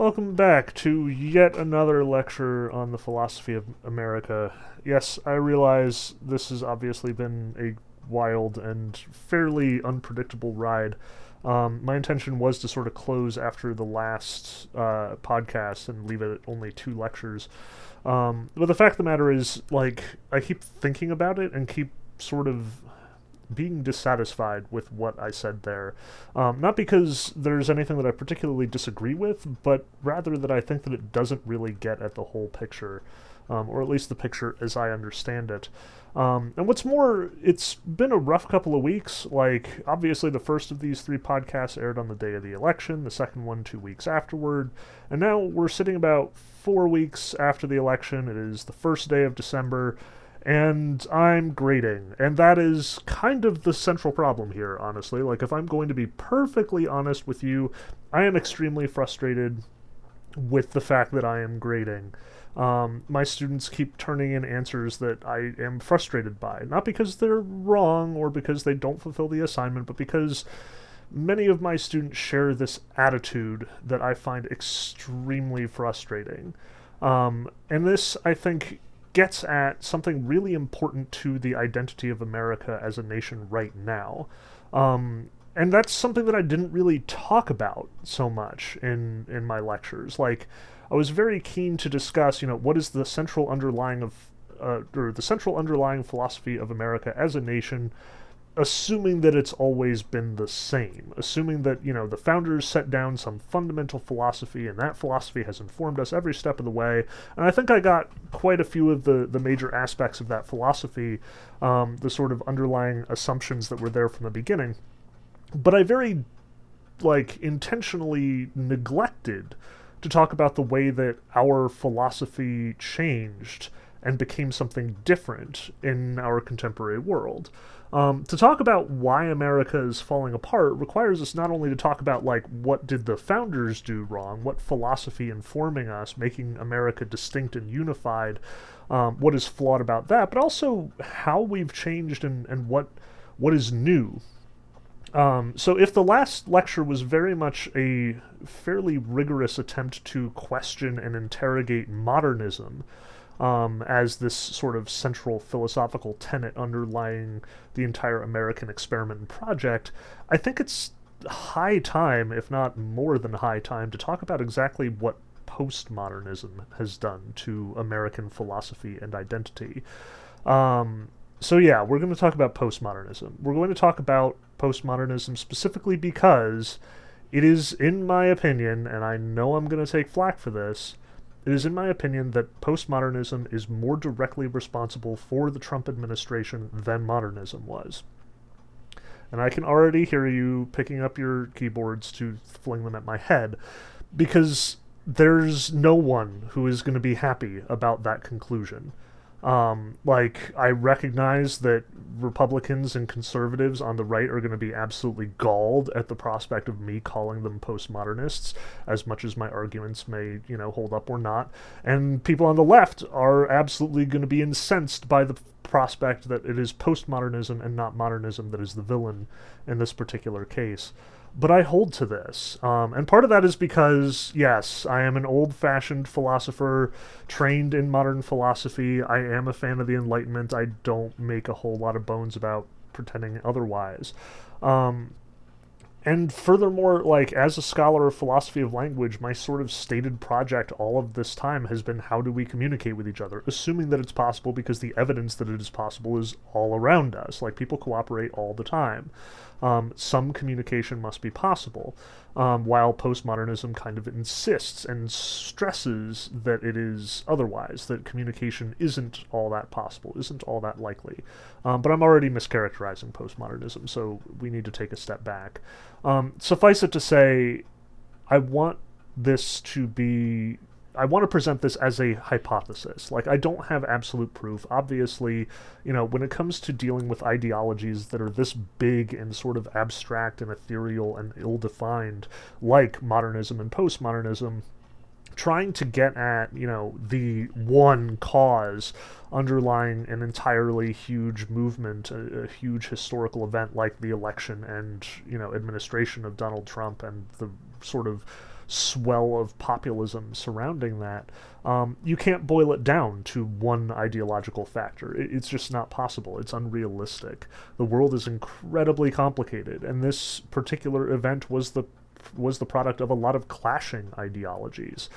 Welcome back to yet another lecture on the philosophy of America. Yes, I realize this has obviously been a wild and fairly unpredictable ride. Um, my intention was to sort of close after the last uh, podcast and leave it at only two lectures. Um, but the fact of the matter is, like, I keep thinking about it and keep sort of being dissatisfied with what I said there. Um, not because there's anything that I particularly disagree with, but rather that I think that it doesn't really get at the whole picture, um, or at least the picture as I understand it. Um, and what's more, it's been a rough couple of weeks. Like, obviously, the first of these three podcasts aired on the day of the election, the second one two weeks afterward, and now we're sitting about four weeks after the election. It is the first day of December and I'm grading. And that is kind of the central problem here, honestly. Like, if I'm going to be perfectly honest with you, I am extremely frustrated with the fact that I am grading. Um, my students keep turning in answers that I am frustrated by. Not because they're wrong or because they don't fulfill the assignment, but because many of my students share this attitude that I find extremely frustrating. Um, and this, I think, gets at something really important to the identity of America as a nation right now. Um, and that's something that I didn't really talk about so much in in my lectures. Like, I was very keen to discuss, you know, what is the central underlying of, uh, or the central underlying philosophy of America as a nation, assuming that it's always been the same, assuming that, you know, the founders set down some fundamental philosophy and that philosophy has informed us every step of the way. And I think I got quite a few of the, the major aspects of that philosophy, um, the sort of underlying assumptions that were there from the beginning. But I very, like, intentionally neglected to talk about the way that our philosophy changed and became something different in our contemporary world. Um, to talk about why America is falling apart requires us not only to talk about like what did the founders do wrong, what philosophy informing us, making America distinct and unified, um, what is flawed about that, but also how we've changed and, and what what is new. Um, so if the last lecture was very much a fairly rigorous attempt to question and interrogate modernism, um, as this sort of central philosophical tenet underlying the entire American experiment and project, I think it's high time, if not more than high time, to talk about exactly what postmodernism has done to American philosophy and identity. Um, so, yeah, we're going to talk about postmodernism. We're going to talk about postmodernism specifically because it is, in my opinion, and I know I'm going to take flack for this, it is, in my opinion, that postmodernism is more directly responsible for the Trump administration than modernism was. And I can already hear you picking up your keyboards to fling them at my head because there's no one who is going to be happy about that conclusion. Um, like, I recognize that Republicans and conservatives on the right are going to be absolutely galled at the prospect of me calling them postmodernists, as much as my arguments may, you know, hold up or not. And people on the left are absolutely going to be incensed by the prospect that it is postmodernism and not modernism that is the villain in this particular case but I hold to this. Um, and part of that is because, yes, I am an old fashioned philosopher trained in modern philosophy. I am a fan of the Enlightenment. I don't make a whole lot of bones about pretending otherwise. Um, and furthermore, like as a scholar of philosophy of language, my sort of stated project all of this time has been how do we communicate with each other, assuming that it's possible because the evidence that it is possible is all around us. Like people cooperate all the time um, some communication must be possible, um, while postmodernism kind of insists and stresses that it is otherwise, that communication isn't all that possible, isn't all that likely. Um, but I'm already mischaracterizing postmodernism, so we need to take a step back. Um, suffice it to say, I want this to be I want to present this as a hypothesis. Like, I don't have absolute proof. Obviously, you know, when it comes to dealing with ideologies that are this big and sort of abstract and ethereal and ill defined, like modernism and postmodernism, trying to get at, you know, the one cause underlying an entirely huge movement, a, a, huge historical event like the election and, you know, administration of Donald Trump and the sort of swell of populism surrounding that, um, you can't boil it down to one ideological factor. It, it's just not possible. It's unrealistic. The world is incredibly complicated, and this particular event was the was the product of a lot of clashing ideologies.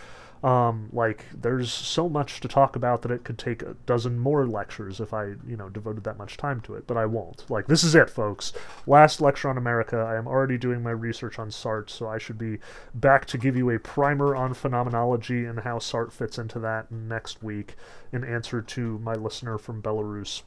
Um, like there's so much to talk about that it could take a dozen more lectures if I, you know, devoted that much time to it, but I won't. Like this is it, folks. Last lecture on America. I am already doing my research on Sartre, so I should be back to give you a primer on phenomenology and how Sartre fits into that next week in answer to my listener from Belarus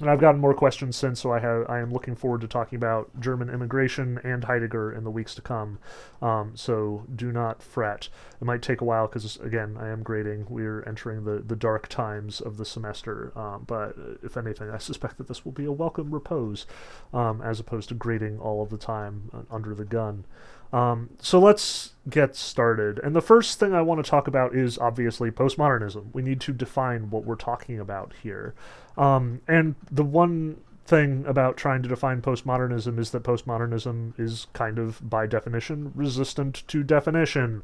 and I've gotten more questions since, so I have I am looking forward to talking about German immigration and Heidegger in the weeks to come. Um, so do not fret. It might take a while because again I am grading. We're entering the the dark times of the semester. Um, but if anything, I suspect that this will be a welcome repose, um, as opposed to grading all of the time uh, under the gun. Um, so let's get started. And the first thing I want to talk about is obviously postmodernism. We need to define what we're talking about here. Um, and the one thing about trying to define postmodernism is that postmodernism is kind of, by definition, resistant to definition.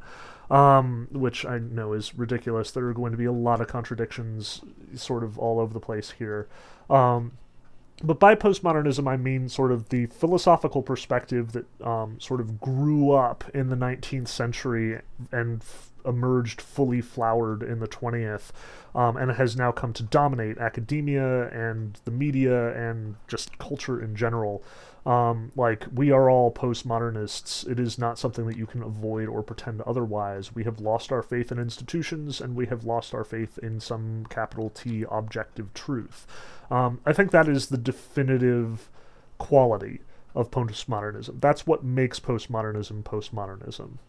Um, which I know is ridiculous. There are going to be a lot of contradictions sort of all over the place here. Um, but by postmodernism, I mean sort of the philosophical perspective that um, sort of grew up in the 19th century and f- emerged fully flowered in the 20th, um, and has now come to dominate academia and the media and just culture in general. Um, like, we are all postmodernists. It is not something that you can avoid or pretend otherwise. We have lost our faith in institutions, and we have lost our faith in some capital T objective truth. Um, I think that is the definitive quality of postmodernism. That's what makes postmodernism postmodernism.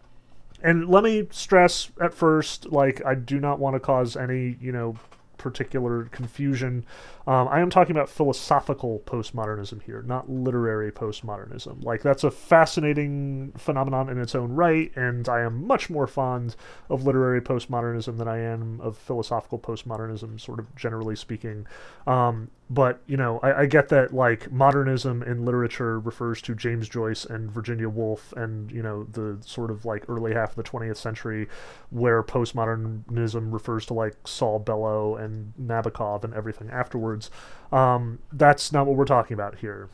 And let me stress at first, like, I do not want to cause any, you know, particular confusion. Um, I am talking about philosophical postmodernism here, not literary postmodernism. Like, that's a fascinating phenomenon in its own right, and I am much more fond of literary postmodernism than I am of philosophical postmodernism, sort of generally speaking. Um, but you know I, I, get that like modernism in literature refers to james joyce and virginia woolf and you know the sort of like early half of the 20th century where postmodernism refers to like saul bellow and nabokov and everything afterwards um, that's not what we're talking about here.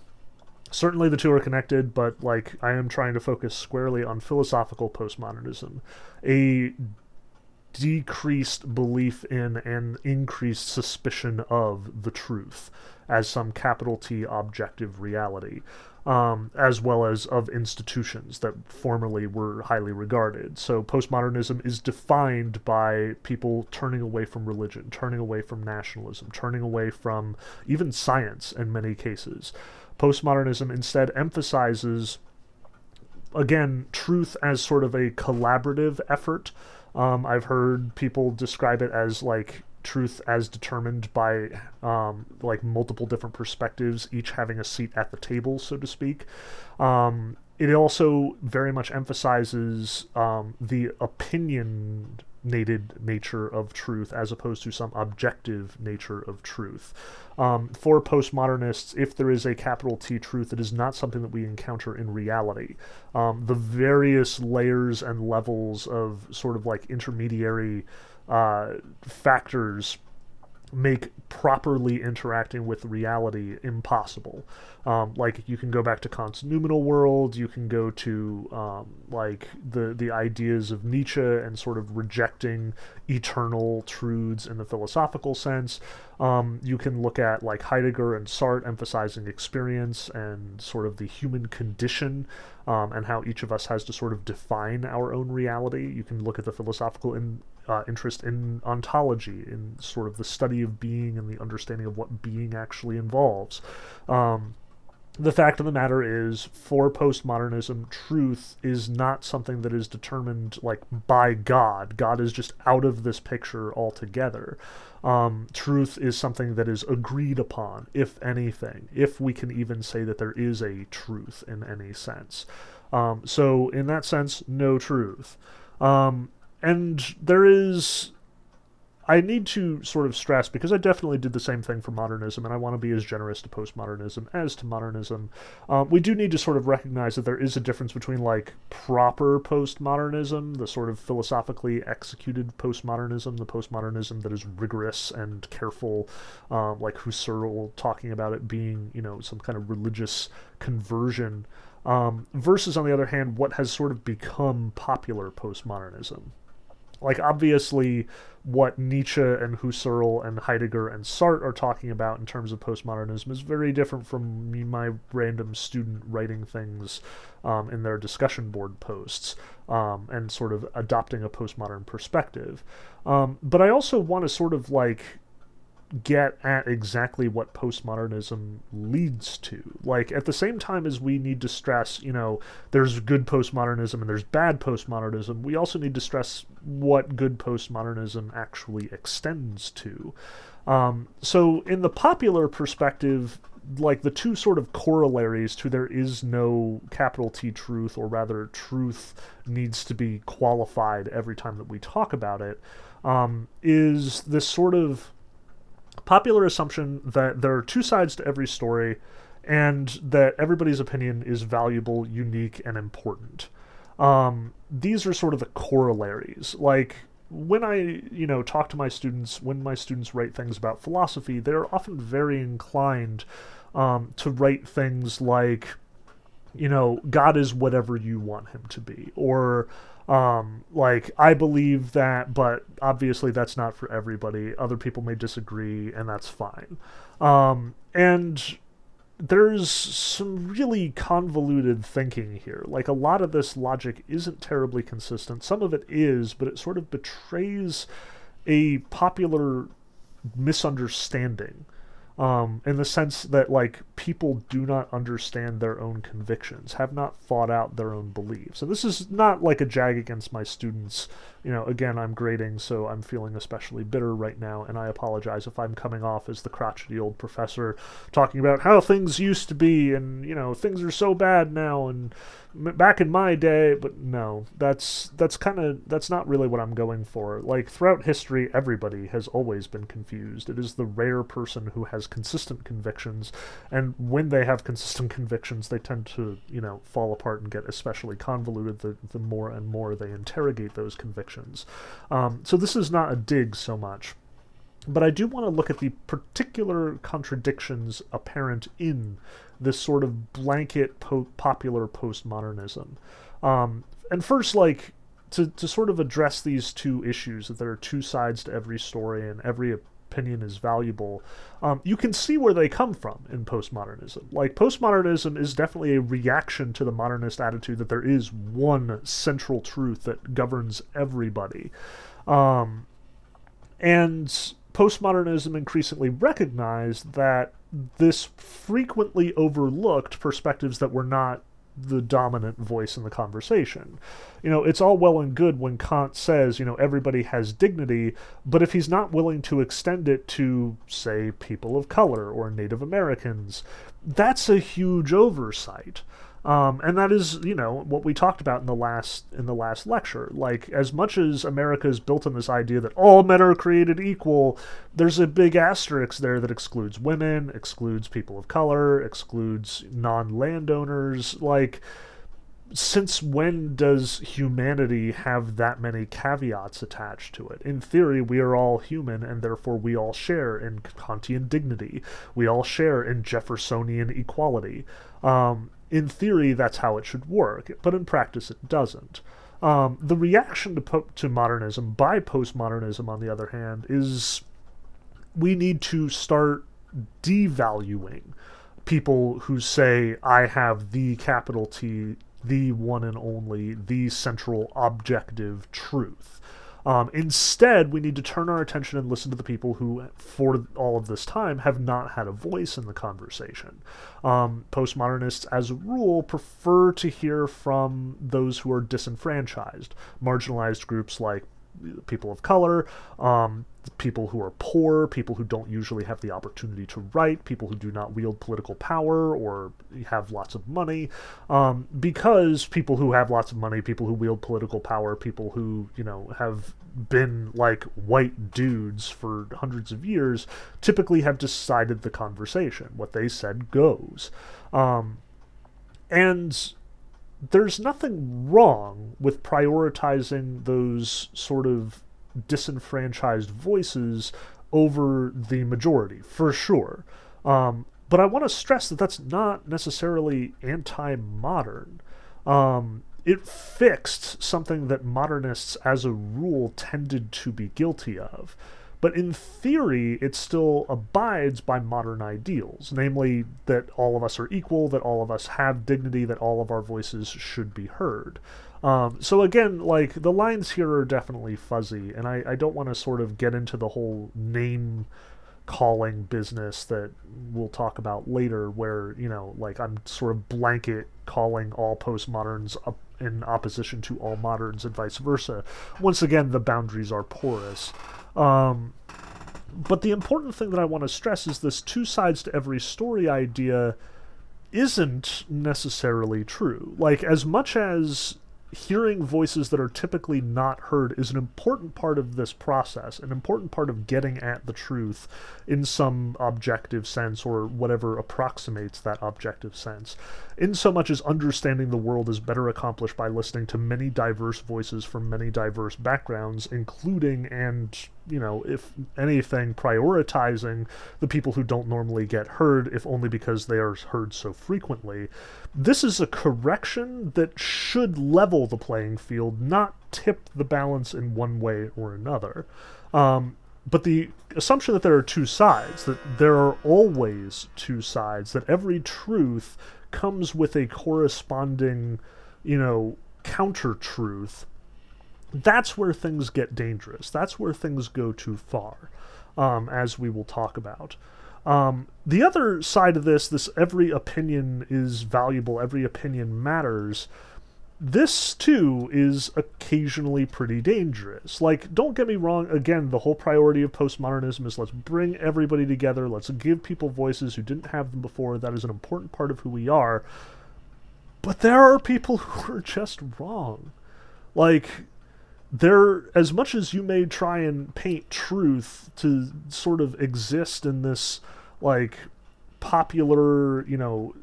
Certainly the two are connected but like i am trying to focus squarely on philosophical postmodernism a decreased belief in and increased suspicion of the truth as some capital T objective reality, um, as well as of institutions that formerly were highly regarded. So postmodernism is defined by people turning away from religion, turning away from nationalism, turning away from even science in many cases. Postmodernism instead emphasizes, again, truth as sort of a collaborative effort um, I've heard people describe it as like truth as determined by um, like multiple different perspectives, each having a seat at the table, so to speak. Um, it also very much emphasizes um, the opinionated nature of truth as opposed to some objective nature of truth. Um, for postmodernists, if there is a capital T truth, it is not something that we encounter in reality. Um, the various layers and levels of sort of like intermediary uh, factors make properly interacting with reality impossible. Um, like you can go back to Kant's noumenal world, you can go to um, like the the ideas of Nietzsche and sort of rejecting eternal truths in the philosophical sense. Um, you can look at like Heidegger and Sartre emphasizing experience and sort of the human condition um, and how each of us has to sort of define our own reality. You can look at the philosophical in, uh, interest in ontology, in sort of the study of being and the understanding of what being actually involves. Um, the fact of the matter is, for postmodernism, truth is not something that is determined like by God. God is just out of this picture altogether. Um, truth is something that is agreed upon, if anything, if we can even say that there is a truth in any sense. Um, so, in that sense, no truth. Um, and there is I need to sort of stress because I definitely did the same thing for modernism, and I want to be as generous to postmodernism as to modernism. Um, we do need to sort of recognize that there is a difference between like proper postmodernism, the sort of philosophically executed postmodernism, the postmodernism that is rigorous and careful, um, like Husserl talking about it being, you know, some kind of religious conversion, um, versus, on the other hand, what has sort of become popular postmodernism. Like, obviously, what Nietzsche and Husserl and Heidegger and Sartre are talking about in terms of postmodernism is very different from my random student writing things um, in their discussion board posts um, and sort of adopting a postmodern perspective. Um, but I also want to sort of like get at exactly what postmodernism leads to. Like, at the same time as we need to stress, you know, there's good postmodernism and there's bad postmodernism, we also need to stress what good postmodernism actually extends to. Um, so, in the popular perspective, like the two sort of corollaries to there is no capital T truth, or rather, truth needs to be qualified every time that we talk about it, um, is this sort of popular assumption that there are two sides to every story and that everybody's opinion is valuable, unique, and important. Um, these are sort of the corollaries. Like, when I, you know, talk to my students, when my students write things about philosophy, they're often very inclined um, to write things like, you know, God is whatever you want him to be, or um, like I believe that, but obviously that's not for everybody. Other people may disagree, and that's fine. Um, and there's some really convoluted thinking here. Like a lot of this logic isn't terribly consistent. Some of it is, but it sort of betrays a popular misunderstanding um, in the sense that like people do not understand their own convictions, have not thought out their own beliefs. And this is not like a jag against my students. You know, again, I'm grading, so I'm feeling especially bitter right now, and I apologize if I'm coming off as the crotchety old professor talking about how things used to be, and you know, things are so bad now, and back in my day but no that's that's kind of that's not really what i'm going for. Like throughout history everybody has always been confused. It is the rare person who has consistent convictions and when they have consistent convictions they tend to you know fall apart and get especially convoluted the, the more and more they interrogate those convictions um, so this is not a dig so much but I do want to look at the particular contradictions apparent in this sort of blanket po- popular postmodernism. Um, and first, like, to, to sort of address these two issues, that there are two sides to every story and every opinion is valuable, um, you can see where they come from in postmodernism. Like, postmodernism is definitely a reaction to the modernist attitude that there is one central truth that governs everybody. Um, and postmodernism increasingly recognized that this frequently overlooked perspectives that were not the dominant voice in the conversation. You know, it's all well and good when Kant says, you know, everybody has dignity, but if he's not willing to extend it to, say, people of color or Native Americans, that's a huge oversight. Um, and that is, you know, what we talked about in the last in the last lecture. Like, as much as America is built on this idea that all men are created equal, there's a big asterisk there that excludes women, excludes people of color, excludes non-landowners. Like, since when does humanity have that many caveats attached to it? In theory, we are all human, and therefore we all share in Kantian dignity. We all share in Jeffersonian equality. Um, in theory, that's how it should work, but in practice, it doesn't. Um, the reaction to, po- to modernism by postmodernism, on the other hand, is we need to start devaluing people who say, I have the capital T, the one and only, the central objective truth. Um, instead, we need to turn our attention and listen to the people who, for all of this time, have not had a voice in the conversation. Um, postmodernists, as a rule, prefer to hear from those who are disenfranchised, marginalized groups like people of color, um, people who are poor, people who don't usually have the opportunity to write, people who do not wield political power or have lots of money, um, because people who have lots of money, people who wield political power, people who you know have been like white dudes for hundreds of years, typically have decided the conversation. What they said goes, um, and there's nothing wrong with prioritizing those sort of disenfranchised voices over the majority, for sure. Um, but I want to stress that that's not necessarily anti modern. Um, it fixed something that modernists, as a rule, tended to be guilty of. But in theory, it still abides by modern ideals, namely that all of us are equal, that all of us have dignity, that all of our voices should be heard. Um, so again, like the lines here are definitely fuzzy, and I, I don't want to sort of get into the whole name calling business that we'll talk about later, where you know, like I'm sort of blanket calling all postmoderns up in opposition to all moderns and vice versa. Once again, the boundaries are porous. Um, but the important thing that I want to stress is this two sides to every story idea isn't necessarily true. Like, as much as hearing voices that are typically not heard is an important part of this process, an important part of getting at the truth in some objective sense or whatever approximates that objective sense. In so much as understanding the world is better accomplished by listening to many diverse voices from many diverse backgrounds, including and you know, if anything, prioritizing the people who don't normally get heard, if only because they are heard so frequently. This is a correction that should level the playing field, not tip the balance in one way or another. Um, but the assumption that there are two sides, that there are always two sides, that every truth comes with a corresponding, you know, counter truth that's where things get dangerous. That's where things go too far, um, as we will talk about. Um, the other side of this, this every opinion is valuable, every opinion matters. This too is occasionally pretty dangerous. Like, don't get me wrong, again, the whole priority of postmodernism is let's bring everybody together, let's give people voices who didn't have them before. That is an important part of who we are. But there are people who are just wrong. Like, there as much as you may try and paint truth to sort of exist in this like popular you know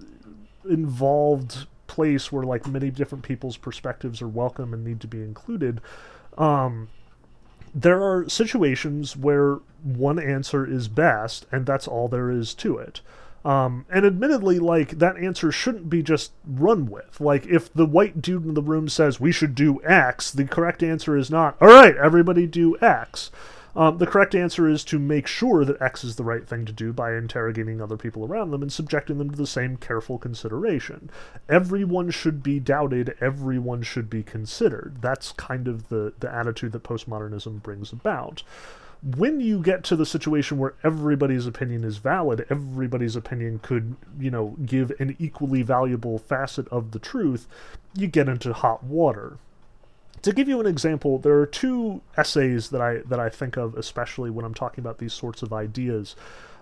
involved place where like many different people's perspectives are welcome and need to be included um there are situations where one answer is best and that's all there is to it um, and admittedly, like that answer shouldn't be just run with. Like if the white dude in the room says we should do X, the correct answer is not all right. Everybody do X. Um, the correct answer is to make sure that X is the right thing to do by interrogating other people around them and subjecting them to the same careful consideration. Everyone should be doubted, everyone should be considered. That's kind of the, the attitude that postmodernism brings about when you get to the situation where everybody's opinion is valid, everybody's opinion could, you know, give an equally valuable facet of the truth, you get into hot water. To give you an example, there are two essays that I that I think of especially when I'm talking about these sorts of ideas.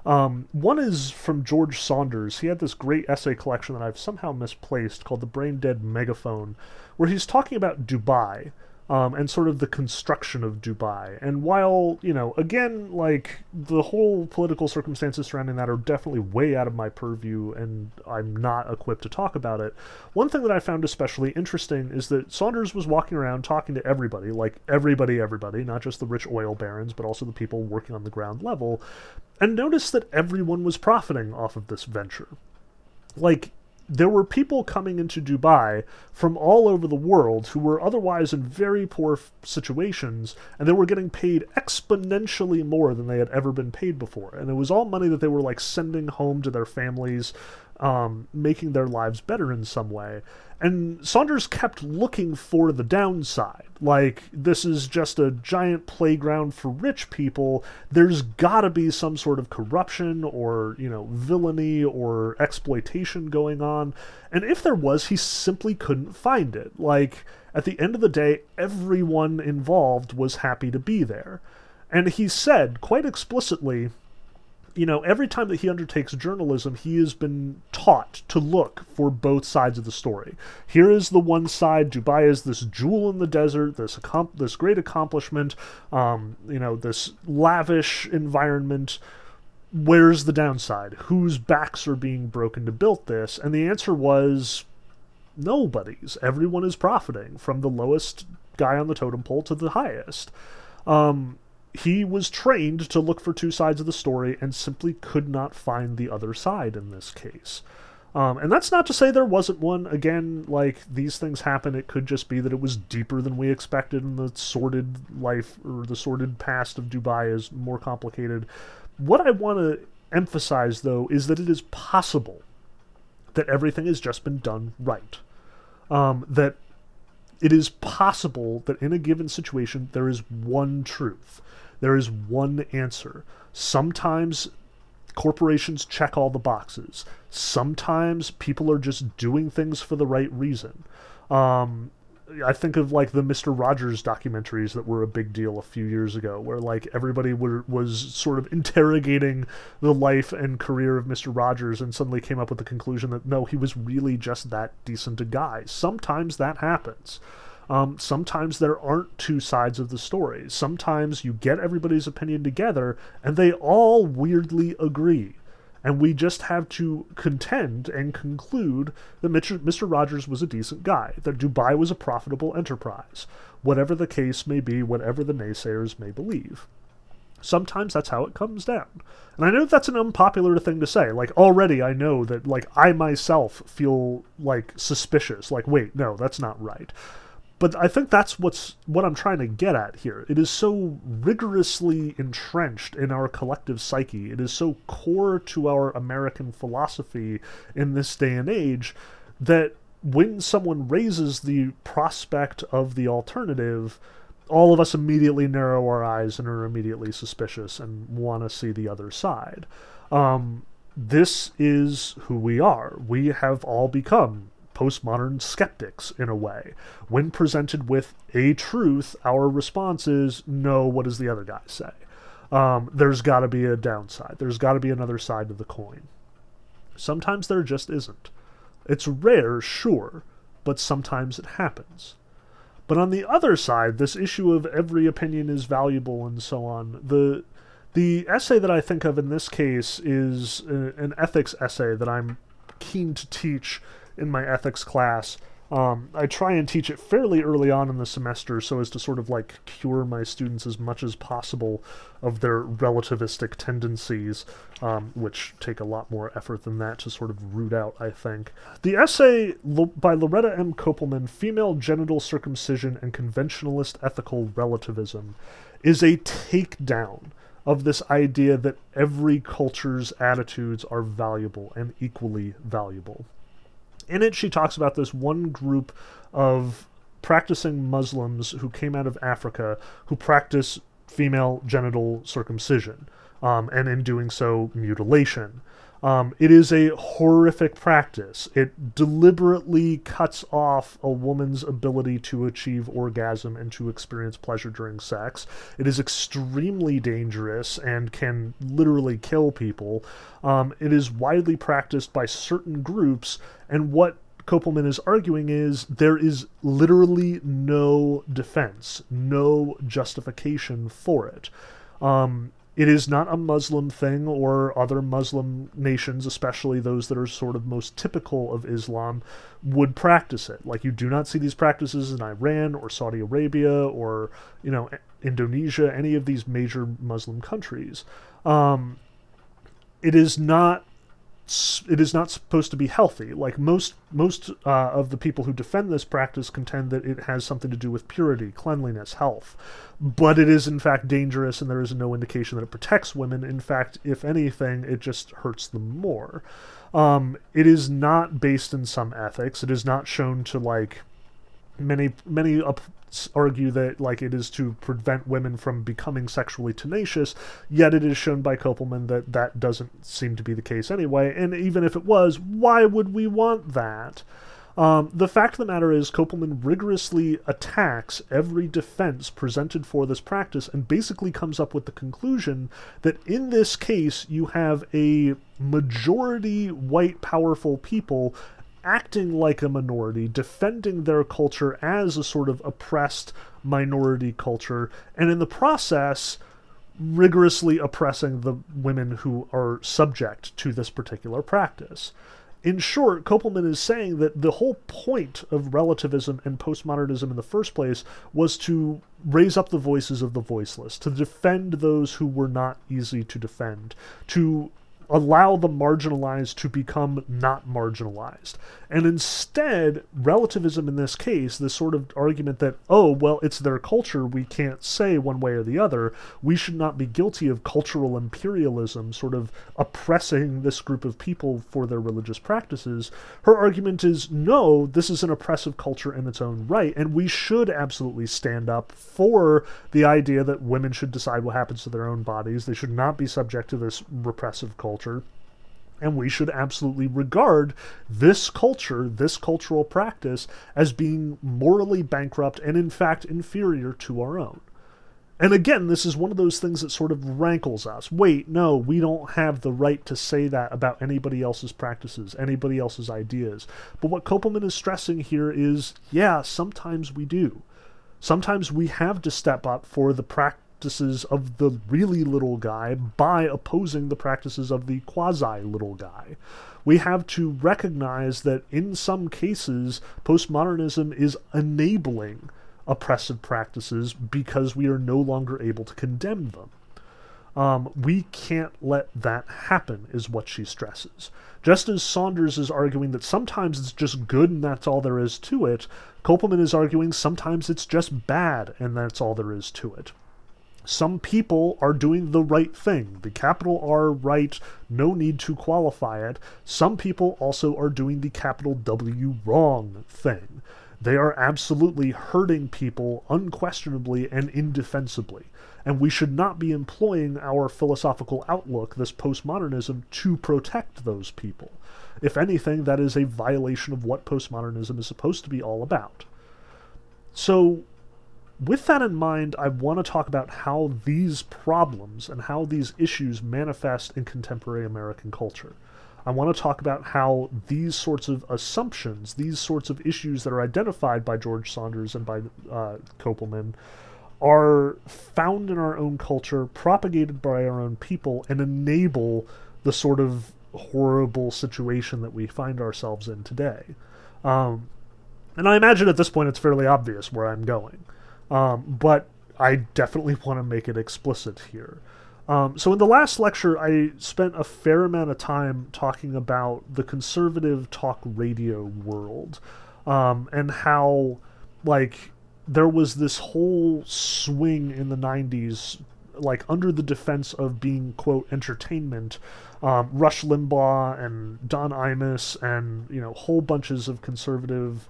Um, one is from George Saunders. He had this great essay collection that I've somehow misplaced called The Brain Dead Megaphone, where he's talking about Dubai um, and sort of the construction of Dubai. And while, you know, again, like the whole political circumstances surrounding that are definitely way out of my purview and I'm not equipped to talk about it, one thing that I found especially interesting is that Saunders was walking around talking to everybody, like everybody, everybody, not just the rich oil barons, but also the people working on the ground level, and noticed that everyone was profiting off of this venture. Like, there were people coming into Dubai from all over the world who were otherwise in very poor f- situations, and they were getting paid exponentially more than they had ever been paid before. And it was all money that they were like sending home to their families, um, making their lives better in some way. And Saunders kept looking for the downside. Like, this is just a giant playground for rich people. There's gotta be some sort of corruption or, you know, villainy or exploitation going on. And if there was, he simply couldn't find it. Like, at the end of the day, everyone involved was happy to be there. And he said quite explicitly you know, every time that he undertakes journalism, he has been taught to look for both sides of the story. Here is the one side: Dubai is this jewel in the desert, this accom- this great accomplishment, um, you know, this lavish environment. Where's the downside? Whose backs are being broken to build this? And the answer was nobody's. Everyone is profiting from the lowest guy on the totem pole to the highest. Um, he was trained to look for two sides of the story and simply could not find the other side in this case. Um, and that's not to say there wasn't one. Again, like these things happen. It could just be that it was deeper than we expected, and the sordid life or the sordid past of Dubai is more complicated. What I want to emphasize, though, is that it is possible that everything has just been done right. Um, that it is possible that in a given situation there is one truth there is one answer. Sometimes corporations check all the boxes. Sometimes people are just doing things for the right reason. Um, I think of like the Mr. Rogers documentaries that were a big deal a few years ago, where like everybody were, was sort of interrogating the life and career of Mr. Rogers and suddenly came up with the conclusion that no, he was really just that decent a guy. Sometimes that happens. Um, sometimes there aren't two sides of the story. Sometimes you get everybody's opinion together and they all weirdly agree. And we just have to contend and conclude that Mr. Rogers was a decent guy, that Dubai was a profitable enterprise, whatever the case may be, whatever the naysayers may believe. Sometimes that's how it comes down. And I know that's an unpopular thing to say. Like, already I know that, like, I myself feel, like, suspicious. Like, wait, no, that's not right but I think that's what's what I'm trying to get at here. It is so rigorously entrenched in our collective psyche. It is so core to our American philosophy in this day and age that when someone raises the prospect of the alternative, all of us immediately narrow our eyes and are immediately suspicious and want to see the other side. Um, this is who we are. We have all become postmodern skeptics in a way. When presented with a truth, our response is no, what does the other guy say? Um, there's got to be a downside. There's got to be another side to the coin. Sometimes there just isn't. It's rare, sure, but sometimes it happens. But on the other side, this issue of every opinion is valuable and so on, the the essay that I think of in this case is a, an ethics essay that I'm keen to teach in my ethics class. Um, I try and teach it fairly early on in the semester so as to sort of like cure my students as much as possible of their relativistic tendencies, um, which take a lot more effort than that to sort of root out, I think. The essay by Loretta M. Kopelman, Female Genital Circumcision and Conventionalist Ethical Relativism, is a takedown of this idea that every culture's attitudes are valuable and equally valuable in it, she talks about this one group of practicing Muslims who came out of Africa who practice female genital circumcision, um, and in doing so, mutilation. Um, it is a horrific practice. It deliberately cuts off a woman's ability to achieve orgasm and to experience pleasure during sex. It is extremely dangerous and can literally kill people. Um, it is widely practiced by certain groups, and what Kopelman is arguing is there is literally no defense, no justification for it. Um, it is not a Muslim thing or other Muslim nations, especially those that are sort of most typical of Islam, would practice it. Like you do not see these practices in Iran or Saudi Arabia or, you know, Indonesia, any of these major Muslim countries. Um, it is not it is not supposed to be healthy. Like most most uh, of the people who defend this practice contend that it has something to do with purity, cleanliness, health, but it is in fact dangerous, and there is no indication that it protects women. In fact, if anything, it just hurts them more. Um, it is not based in some ethics. It is not shown to like many many argue that like it is to prevent women from becoming sexually tenacious yet it is shown by Kopelman that that doesn't seem to be the case anyway. And even if it was why would we want that? Um, the fact of the matter is, Kopelman rigorously attacks every defense presented for this practice and basically comes up with the conclusion that in this case, you have a majority white powerful people acting like a minority, defending their culture as a sort of oppressed minority culture, and in the process, rigorously oppressing the women who are subject to this particular practice. In short, Kopelman is saying that the whole point of relativism and postmodernism in the first place was to raise up the voices of the voiceless, to defend those who were not easy to defend, to allow the marginalized to become not marginalized. And instead, relativism in this case, this sort of argument that, oh, well, it's their culture, we can't say one way or the other, we should not be guilty of cultural imperialism, sort of oppressing this group of people for their religious practices. Her argument is, no, this is an oppressive culture in its own right, and we should absolutely stand up for the idea that women should decide what happens to their own bodies. They should not be subject to this repressive culture culture. And we should absolutely regard this culture, this cultural practice, as being morally bankrupt and, in fact, inferior to our own. And again, this is one of those things that sort of rankles us. Wait, no, we don't have the right to say that about anybody else's practices, anybody else's ideas. But what Kopelman is stressing here is yeah, sometimes we do. Sometimes we have to step up for the practice practices of the really little guy by opposing the practices of the quasi little guy. We have to recognize that in some cases, postmodernism is enabling oppressive practices because we are no longer able to condemn them. Um, we can't let that happen, is what she stresses. Just as Saunders is arguing that sometimes it's just good and that's all there is to it, Kopelman is arguing sometimes it's just bad and that's all there is to it some people are doing the right thing. The capital R right, no need to qualify it. Some people also are doing the capital W wrong thing. They are absolutely hurting people unquestionably and indefensibly. And we should not be employing our philosophical outlook, this postmodernism, to protect those people. If anything, that is a violation of what postmodernism is supposed to be all about. So, with that in mind, I want to talk about how these problems and how these issues manifest in contemporary American culture. I want to talk about how these sorts of assumptions, these sorts of issues that are identified by George Saunders and by uh, Kopelman, are found in our own culture, propagated by our own people, and enable the sort of horrible situation that we find ourselves in today. Um, and I imagine at this point it's fairly obvious where I'm going. Um, but I definitely want to make it explicit here. Um, so, in the last lecture, I spent a fair amount of time talking about the conservative talk radio world um, and how, like, there was this whole swing in the 90s, like, under the defense of being, quote, entertainment. Um, Rush Limbaugh and Don Imus and, you know, whole bunches of conservative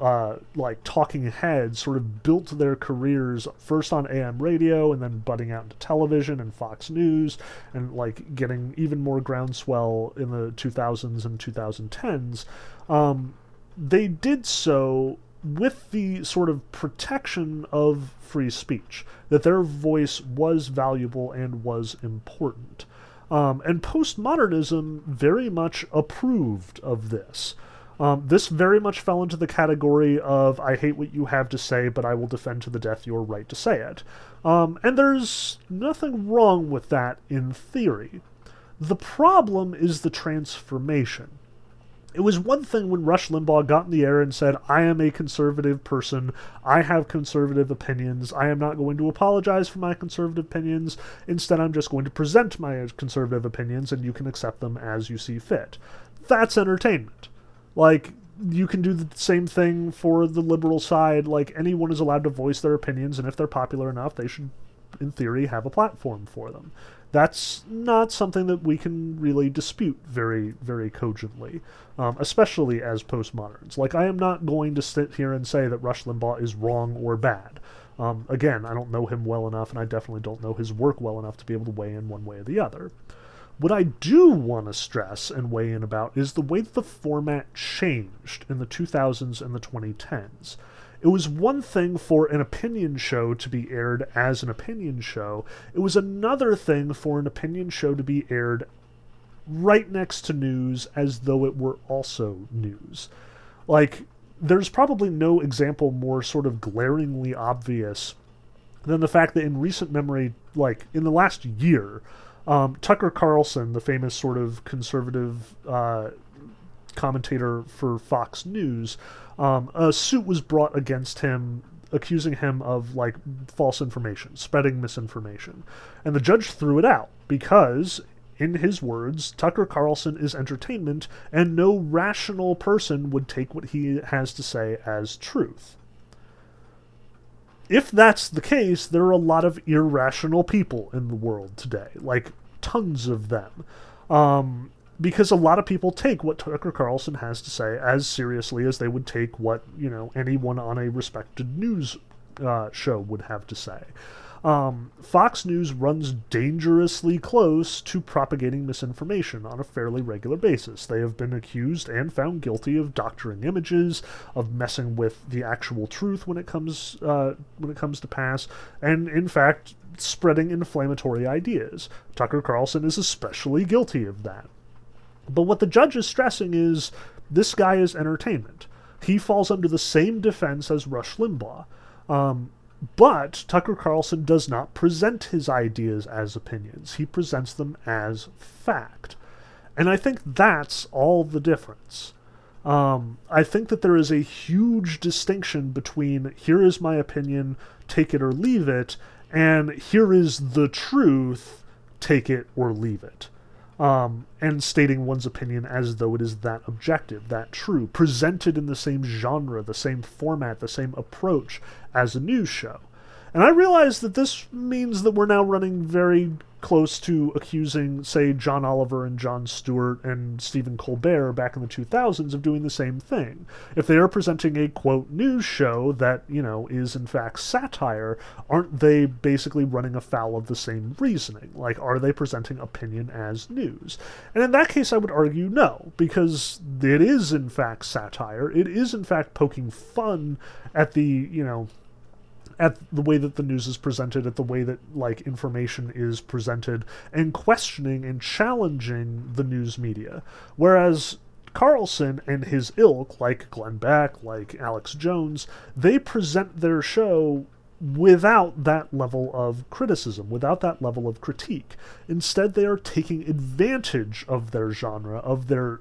uh, like talking heads sort of built their careers first on AM radio and then budding out into television and Fox News and like getting even more groundswell in the 2000s and 2010s. Um, they did so with the sort of protection of free speech, that their voice was valuable and was important. Um, and postmodernism very much approved of this. Um, this very much fell into the category of I hate what you have to say, but I will defend to the death your right to say it. Um, and there's nothing wrong with that in theory. The problem is the transformation. It was one thing when Rush Limbaugh got in the air and said, I am a conservative person. I have conservative opinions. I am not going to apologize for my conservative opinions. Instead, I'm just going to present my conservative opinions and you can accept them as you see fit. That's entertainment. Like, you can do the same thing for the liberal side. Like, anyone is allowed to voice their opinions, and if they're popular enough, they should, in theory, have a platform for them. That's not something that we can really dispute very, very cogently, um, especially as postmoderns. Like, I am not going to sit here and say that Rush Limbaugh is wrong or bad. Um, again, I don't know him well enough, and I definitely don't know his work well enough to be able to weigh in one way or the other. What I do want to stress and weigh in about is the way that the format changed in the 2000s and the 2010s. It was one thing for an opinion show to be aired as an opinion show, it was another thing for an opinion show to be aired right next to news as though it were also news. Like, there's probably no example more sort of glaringly obvious than the fact that in recent memory, like in the last year, um, Tucker Carlson, the famous sort of conservative uh, commentator for Fox News, um, a suit was brought against him accusing him of like false information, spreading misinformation. And the judge threw it out because in his words, Tucker Carlson is entertainment, and no rational person would take what he has to say as truth. If that's the case, there are a lot of irrational people in the world today, like tons of them. Um, because a lot of people take what Tucker Carlson has to say as seriously as they would take what, you know, anyone on a respected news uh, show would have to say. Um, Fox News runs dangerously close to propagating misinformation on a fairly regular basis. They have been accused and found guilty of doctoring images, of messing with the actual truth when it comes uh, when it comes to pass, and in fact spreading inflammatory ideas. Tucker Carlson is especially guilty of that. But what the judge is stressing is this guy is entertainment. He falls under the same defense as Rush Limbaugh. Um, but Tucker Carlson does not present his ideas as opinions, he presents them as fact. And I think that's all the difference. Um, I think that there is a huge distinction between here is my opinion, take it or leave it, and here is the truth, take it or leave it um, and stating one's opinion as though it is that objective, that true, presented in the same genre, the same format, the same approach as a news show. And I realize that this means that we're now running very close to accusing, say, John Oliver and Jon Stewart and Stephen Colbert back in the 2000s of doing the same thing. If they are presenting a, quote, news show that, you know, is in fact satire, aren't they basically running afoul of the same reasoning? Like, are they presenting opinion as news? And in that case, I would argue no, because it is in fact satire. It is in fact poking fun at the, you know, at the way that the news is presented, at the way that like information is presented, and questioning and challenging the news media. Whereas Carlson and his ilk, like Glenn Beck, like Alex Jones, they present their show without that level of criticism, without that level of critique. Instead, they are taking advantage of their genre, of their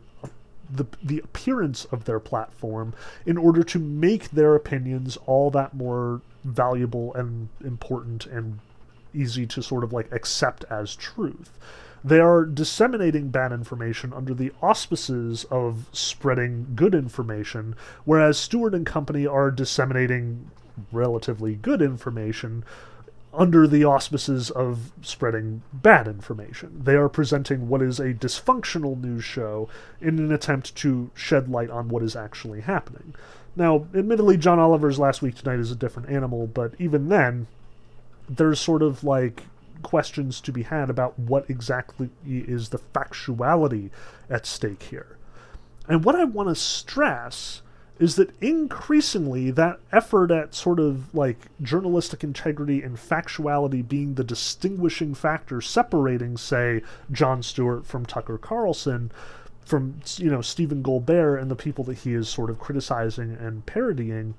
the the appearance of their platform in order to make their opinions all that more valuable and important and easy to sort of like accept as truth. They are disseminating bad information under the auspices of spreading good information, whereas Stewart and Company are disseminating relatively good information under the auspices of spreading bad information. They are presenting what is a dysfunctional news show in an attempt to shed light on what is actually happening. Now, admittedly, John Oliver's Last Week Tonight is a different animal, but even then, there's sort of like questions to be had about what exactly is the factuality at stake here. And what I want to stress is that increasingly that effort at sort of like journalistic integrity and factuality being the distinguishing factor separating, say, Jon Stewart from Tucker Carlson from you know Stephen Colbert and the people that he is sort of criticizing and parodying.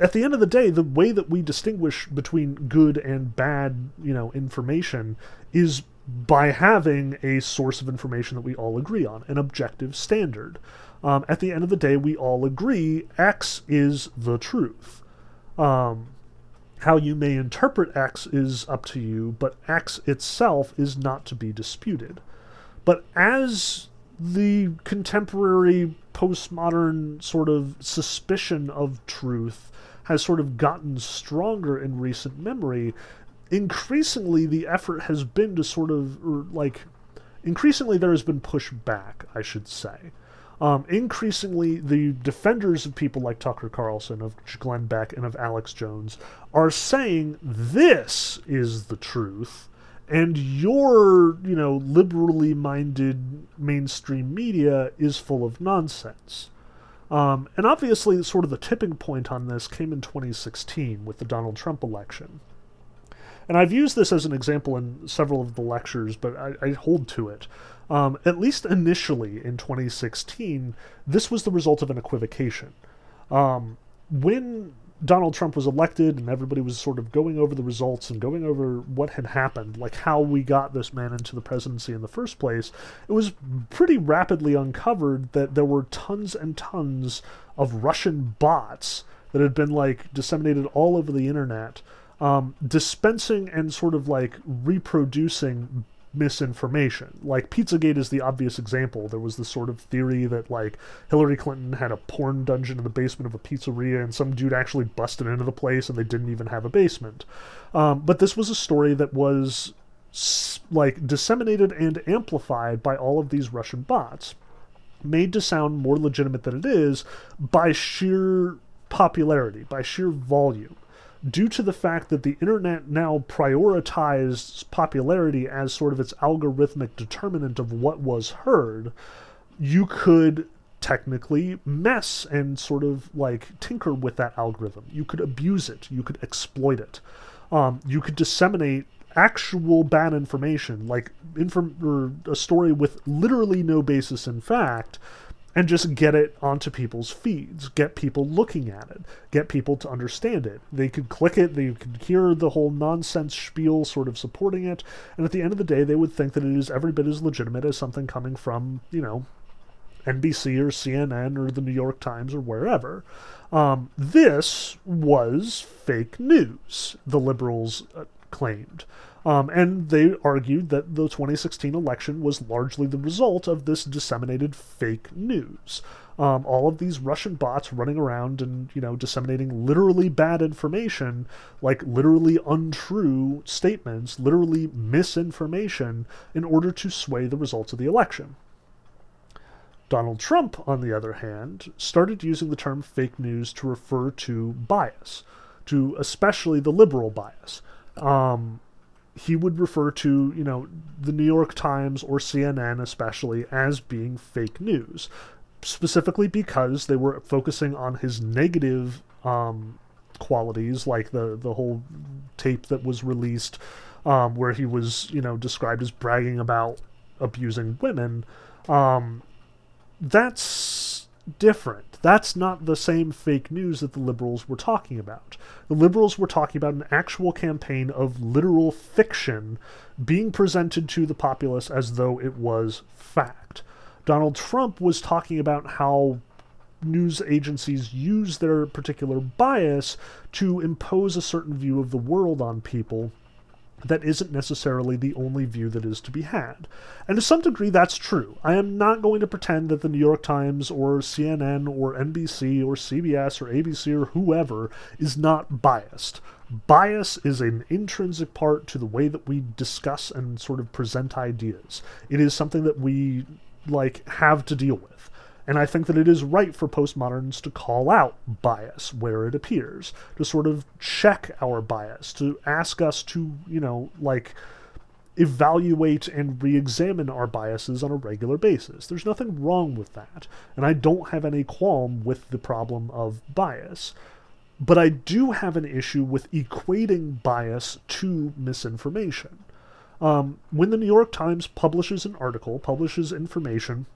At the end of the day, the way that we distinguish between good and bad, you know, information is by having a source of information that we all agree on, an objective standard. Um, at the end of the day, we all agree X is the truth. Um, how you may interpret X is up to you, but X itself is not to be disputed. But as the contemporary postmodern sort of suspicion of truth has sort of gotten stronger in recent memory, increasingly the effort has been to sort of like increasingly there has been pushback, I should say. Um, increasingly, the defenders of people like Tucker Carlson, of Glenn Beck, and of Alex Jones are saying this is the truth, and your, you know, liberally minded mainstream media is full of nonsense. Um, and obviously, sort of the tipping point on this came in 2016 with the Donald Trump election. And I've used this as an example in several of the lectures, but I, I hold to it. Um, at least initially in 2016, this was the result of an equivocation. Um, when Donald Trump was elected and everybody was sort of going over the results and going over what had happened, like how we got this man into the presidency in the first place, it was pretty rapidly uncovered that there were tons and tons of Russian bots that had been like disseminated all over the internet, um, dispensing and sort of like reproducing misinformation. Like Pizzagate is the obvious example. There was this sort of theory that like Hillary Clinton had a porn dungeon in the basement of a pizzeria, and some dude actually busted into the place, and they didn't even have a basement. Um, but this was a story that was like disseminated and amplified by all of these Russian bots, made to sound more legitimate than it is by sheer popularity, by sheer volume due to the fact that the internet now prioritized popularity as sort of its algorithmic determinant of what was heard, you could technically mess and sort of like tinker with that algorithm. You could abuse it, you could exploit it. Um, you could disseminate actual bad information, like inform- or a story with literally no basis in fact, and just get it onto people's feeds, get people looking at it, get people to understand it. They could click it, they could hear the whole nonsense spiel sort of supporting it, and at the end of the day, they would think that it is every bit as legitimate as something coming from, you know, NBC or CNN or the New York Times or wherever. Um, this was fake news, the liberals uh, claimed. Um, and they argued that the 2016 election was largely the result of this disseminated fake news. Um, all of these Russian bots running around and you know disseminating literally bad information, like literally untrue statements, literally misinformation, in order to sway the results of the election. Donald Trump, on the other hand, started using the term fake news to refer to bias, to especially the liberal bias. Um, he would refer to, you know, the New York Times or CNN especially as being fake news, specifically because they were focusing on his negative um, qualities, like the the whole tape that was released, um, where he was, you know, described as bragging about abusing women. Um, that's different. That's not the same fake news that the liberals were talking about. The liberals were talking about an actual campaign of literal fiction being presented to the populace as though it was fact. Donald Trump was talking about how news agencies use their particular bias to impose a certain view of the world on people that isn't necessarily the only view that is to be had. And to some degree, that's true. I am not going to pretend that the New York Times or CNN or NBC or CBS or ABC or whoever is not biased. Bias is an intrinsic part to the way that we discuss and sort of present ideas. It is something that we like have to deal with. And I think that it is right for postmoderns to call out bias where it appears, to sort of check our bias, to ask us to, you know, like evaluate and re examine our biases on a regular basis. There's nothing wrong with that. And I don't have any qualm with the problem of bias. But I do have an issue with equating bias to misinformation. Um, when the New York Times publishes an article, publishes information,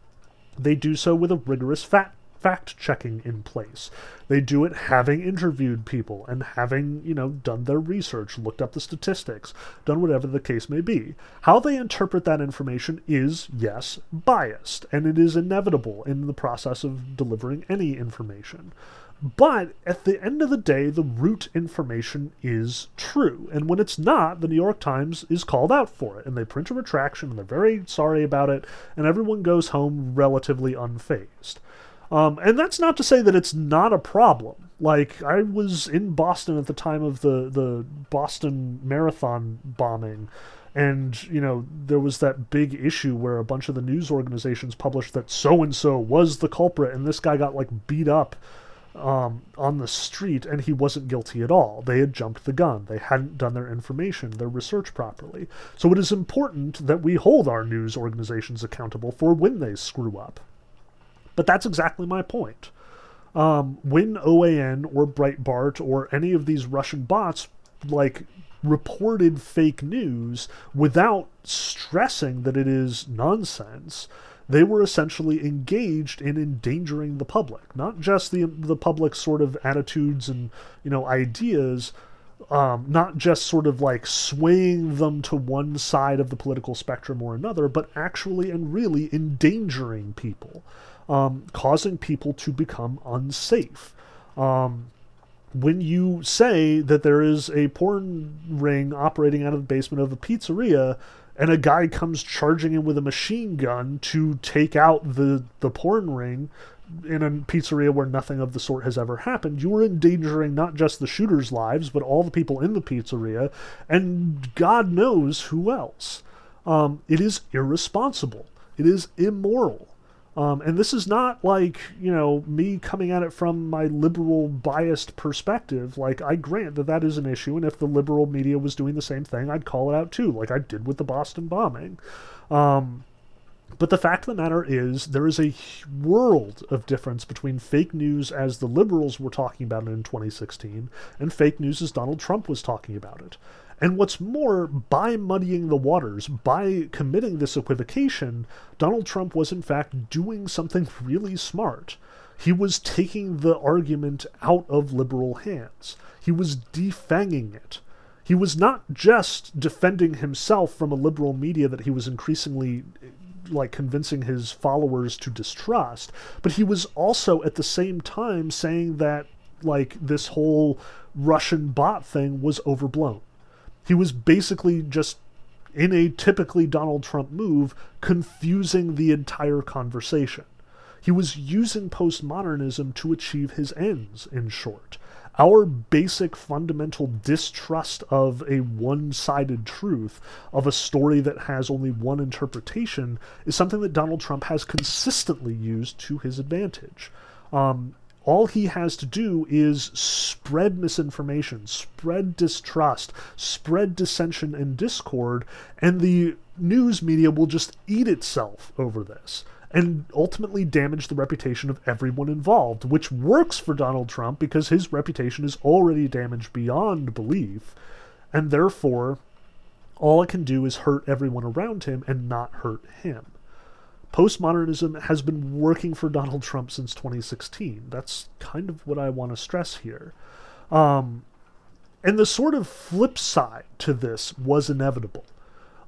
they do so with a rigorous fact fact checking in place. They do it having interviewed people and having, you know, done their research, looked up the statistics, done whatever the case may be. How they interpret that information is, yes, biased, and it is inevitable in the process of delivering any information. But at the end of the day, the root information is true. And when it's not, the New York Times is called out for it. And they print a retraction and they're very sorry about it. And everyone goes home relatively unfazed. Um, and that's not to say that it's not a problem. Like, I was in Boston at the time of the, the Boston Marathon bombing. And, you know, there was that big issue where a bunch of the news organizations published that so and so was the culprit. And this guy got, like, beat up um, on the street and he wasn't guilty at all. They had jumped the gun. They hadn't done their information, their research properly. So it is important that we hold our news organizations accountable for when they screw up. But that's exactly my point. Um, when OAN or Breitbart or any of these Russian bots like reported fake news without stressing that it is nonsense, they were essentially engaged in endangering the public, not just the the public's sort of attitudes and you know ideas, um, not just sort of like swaying them to one side of the political spectrum or another, but actually and really endangering people, um, causing people to become unsafe. Um, when you say that there is a porn ring operating out of the basement of a pizzeria and a guy comes charging in with a machine gun to take out the, the porn ring in a pizzeria where nothing of the sort has ever happened, you are endangering not just the shooters' lives, but all the people in the pizzeria, and God knows who else. Um, it is irresponsible. It is immoral. Um, and this is not like, you know, me coming at it from my liberal biased perspective. Like, I grant that that is an issue, and if the liberal media was doing the same thing, I'd call it out too, like I did with the Boston bombing. Um, but the fact of the matter is, there is a world of difference between fake news as the liberals were talking about it in 2016 and fake news as Donald Trump was talking about it. And what's more, by muddying the waters, by committing this equivocation, Donald Trump was in fact doing something really smart. He was taking the argument out of liberal hands. He was defanging it. He was not just defending himself from a liberal media that he was increasingly like convincing his followers to distrust, but he was also at the same time saying that like this whole Russian bot thing was overblown. He was basically just, in a typically Donald Trump move, confusing the entire conversation. He was using postmodernism to achieve his ends, in short. Our basic fundamental distrust of a one sided truth, of a story that has only one interpretation, is something that Donald Trump has consistently used to his advantage. Um, all he has to do is spread misinformation, spread distrust, spread dissension and discord, and the news media will just eat itself over this and ultimately damage the reputation of everyone involved, which works for Donald Trump because his reputation is already damaged beyond belief, and therefore all it can do is hurt everyone around him and not hurt him postmodernism has been working for Donald Trump since 2016. That's kind of what I want to stress here. Um, and the sort of flip side to this was inevitable.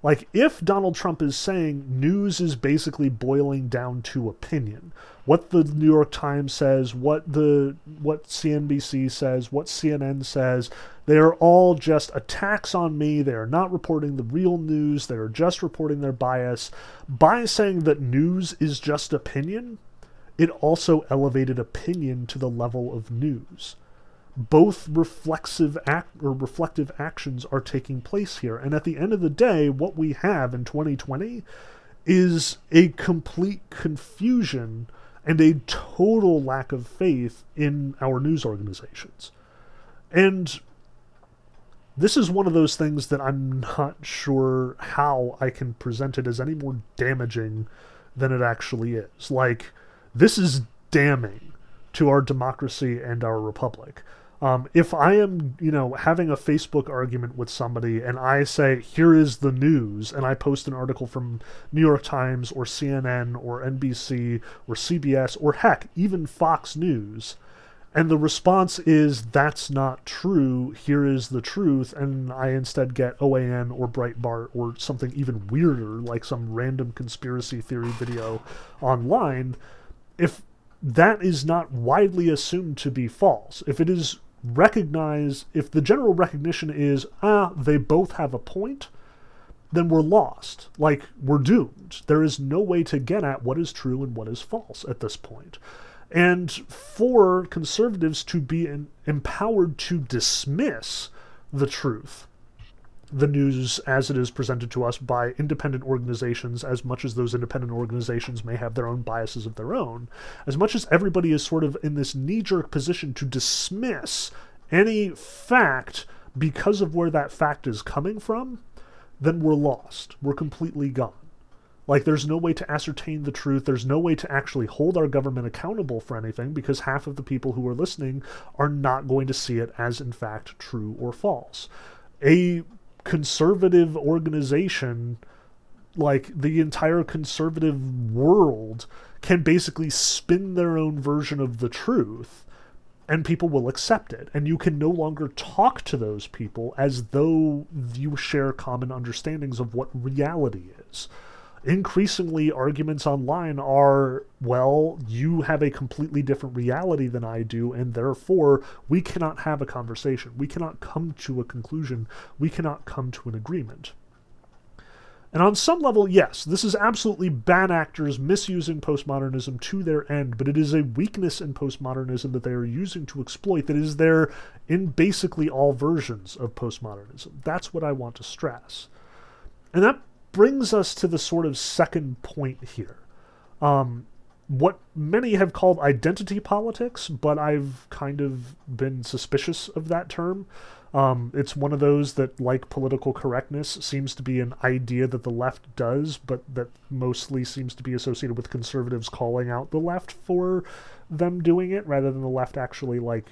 Like, if Donald Trump is saying news is basically boiling down to opinion, what the New York Times says, what the what CNBC says, what CNN says, they are all just attacks on me. They are not reporting the real news. They are just reporting their bias. By saying that news is just opinion, it also elevated opinion to the level of news both reflexive act or reflective actions are taking place here. And at the end of the day, what we have in 2020 is a complete confusion and a total lack of faith in our news organizations. And this is one of those things that I'm not sure how I can present it as any more damaging than it actually is. Like, this is damning to our democracy and our republic. Um, if I am, you know, having a Facebook argument with somebody and I say, here is the news, and I post an article from New York Times or CNN or NBC or CBS or heck, even Fox News, and the response is, that's not true, here is the truth, and I instead get OAN or Breitbart or something even weirder, like some random conspiracy theory video online, if that is not widely assumed to be false, if it is recognize if the general recognition is ah they both have a point then we're lost. Like we're doomed. There is no way to get at what is true and what is false at this point. And for conservatives to be empowered to dismiss the truth the news as it is presented to us by independent organizations, as much as those independent organizations may have their own biases of their own, as much as everybody is sort of in this knee jerk position to dismiss any fact because of where that fact is coming from, then we're lost. We're completely gone. Like, there's no way to ascertain the truth. There's no way to actually hold our government accountable for anything because half of the people who are listening are not going to see it as, in fact, true or false. A conservative organization, like the entire conservative world, can basically spin their own version of the truth and people will accept it. And you can no longer talk to those people as though you share common understandings of what reality is. Increasingly, arguments online are well, you have a completely different reality than I do, and therefore we cannot have a conversation. We cannot come to a conclusion. We cannot come to an agreement. And on some level, yes, this is absolutely bad actors misusing postmodernism to their end, but it is a weakness in postmodernism that they are using to exploit that is there in basically all versions of postmodernism. That's what I want to stress. And that brings us to the sort of second point here. Um, what many have called identity politics, but I've kind of been suspicious of that term. Um, it's one of those that, like political correctness, seems to be an idea that the left does, but that mostly seems to be associated with conservatives calling out the left for them doing it, rather than the left actually like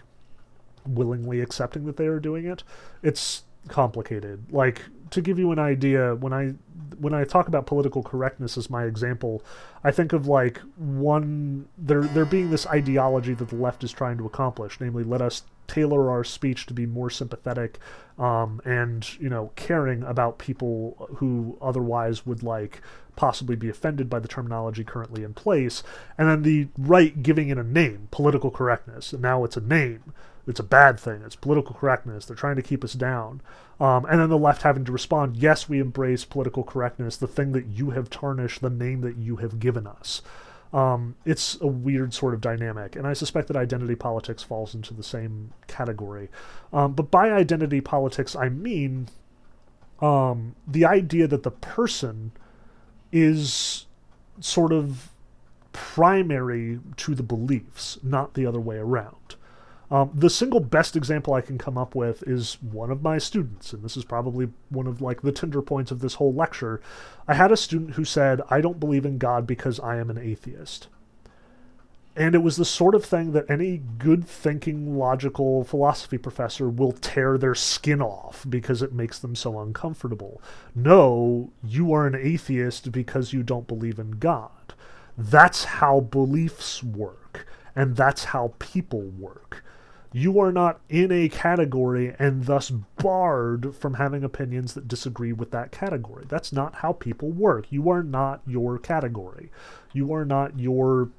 willingly accepting that they are doing it. It's complicated. Like to give you an idea, when I when I talk about political correctness as my example, I think of like one there there being this ideology that the left is trying to accomplish, namely, let us tailor our speech to be more sympathetic um, and you know caring about people who otherwise would like possibly be offended by the terminology currently in place, and then the right giving it a name, political correctness, and now it's a name. It's a bad thing. It's political correctness. They're trying to keep us down. Um, and then the left having to respond, yes, we embrace political correctness, the thing that you have tarnished, the name that you have given us. Um, it's a weird sort of dynamic, and I suspect that identity politics falls into the same category. Um, but by identity politics, I mean um, the idea that the person is sort of primary to the beliefs, not the other way around. Um, the single best example I can come up with is one of my students, and this is probably one of like the tender points of this whole lecture. I had a student who said, "I don't believe in God because I am an atheist." And it was the sort of thing that any good thinking, logical philosophy professor will tear their skin off because it makes them so uncomfortable. No, you are an atheist because you don't believe in God. That's how beliefs work, and that's how people work you are not in a category and thus barred from having opinions that disagree with that category. That's not how people work. You are not your category. You are not your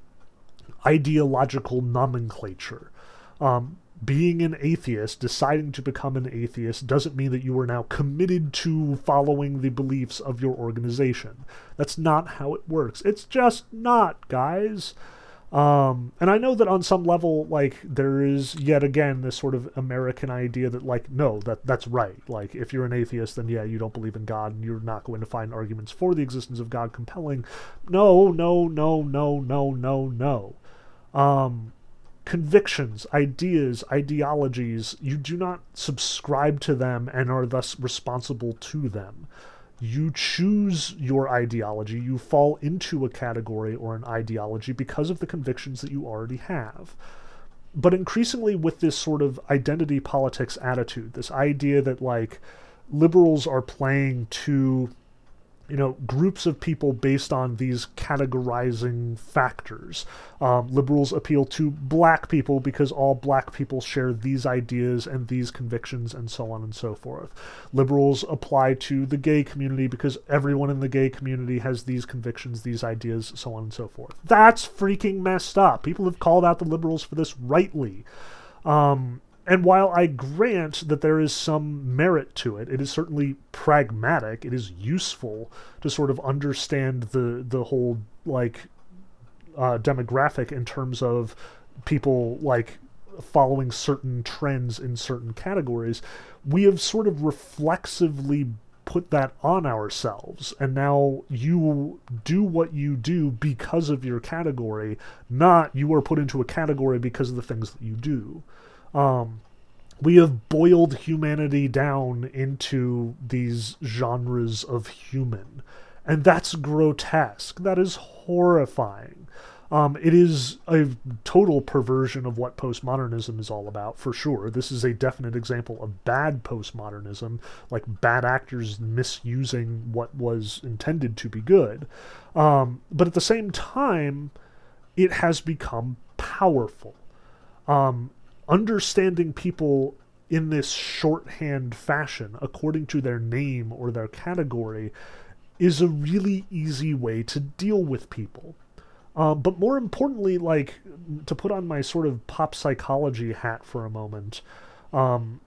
ideological nomenclature. Um, being an atheist, deciding to become an atheist, doesn't mean that you are now committed to following the beliefs of your organization. That's not how it works. It's just not, guys. Um, and I know that on some level, like there is yet again this sort of American idea that, like, no, that that's right. Like, if you're an atheist, then yeah, you don't believe in God, and you're not going to find arguments for the existence of God compelling. No, no, no, no, no, no, no. Um, convictions, ideas, ideologies, you do not subscribe to them and are thus responsible to them you choose your ideology, you fall into a category or an ideology because of the convictions that you already have. But increasingly, with this sort of identity politics attitude, this idea that like liberals are playing to you know, groups of people based on these categorizing factors. Um, liberals appeal to black people because all black people share these ideas and these convictions and so on and so forth. Liberals apply to the gay community because everyone in the gay community has these convictions, these ideas, so on and so forth. That's freaking messed up. People have called out the liberals for this rightly. Um, and while I grant that there is some merit to it, it is certainly pragmatic. It is useful to sort of understand the the whole like uh, demographic in terms of people like following certain trends in certain categories, we have sort of reflexively put that on ourselves. And now you do what you do because of your category, not you are put into a category because of the things that you do. Um, we have boiled humanity down into these genres of human. And that's grotesque. That is horrifying. Um, it is a total perversion of what postmodernism is all about, for sure. This is a definite example of bad postmodernism, like bad actors misusing what was intended to be good. Um, but at the same time, it has become powerful. Um, understanding people in this shorthand fashion, according to their name or their category, is a really easy way to deal with people. Um, but more importantly, like to put on my sort of pop psychology hat for a moment, um,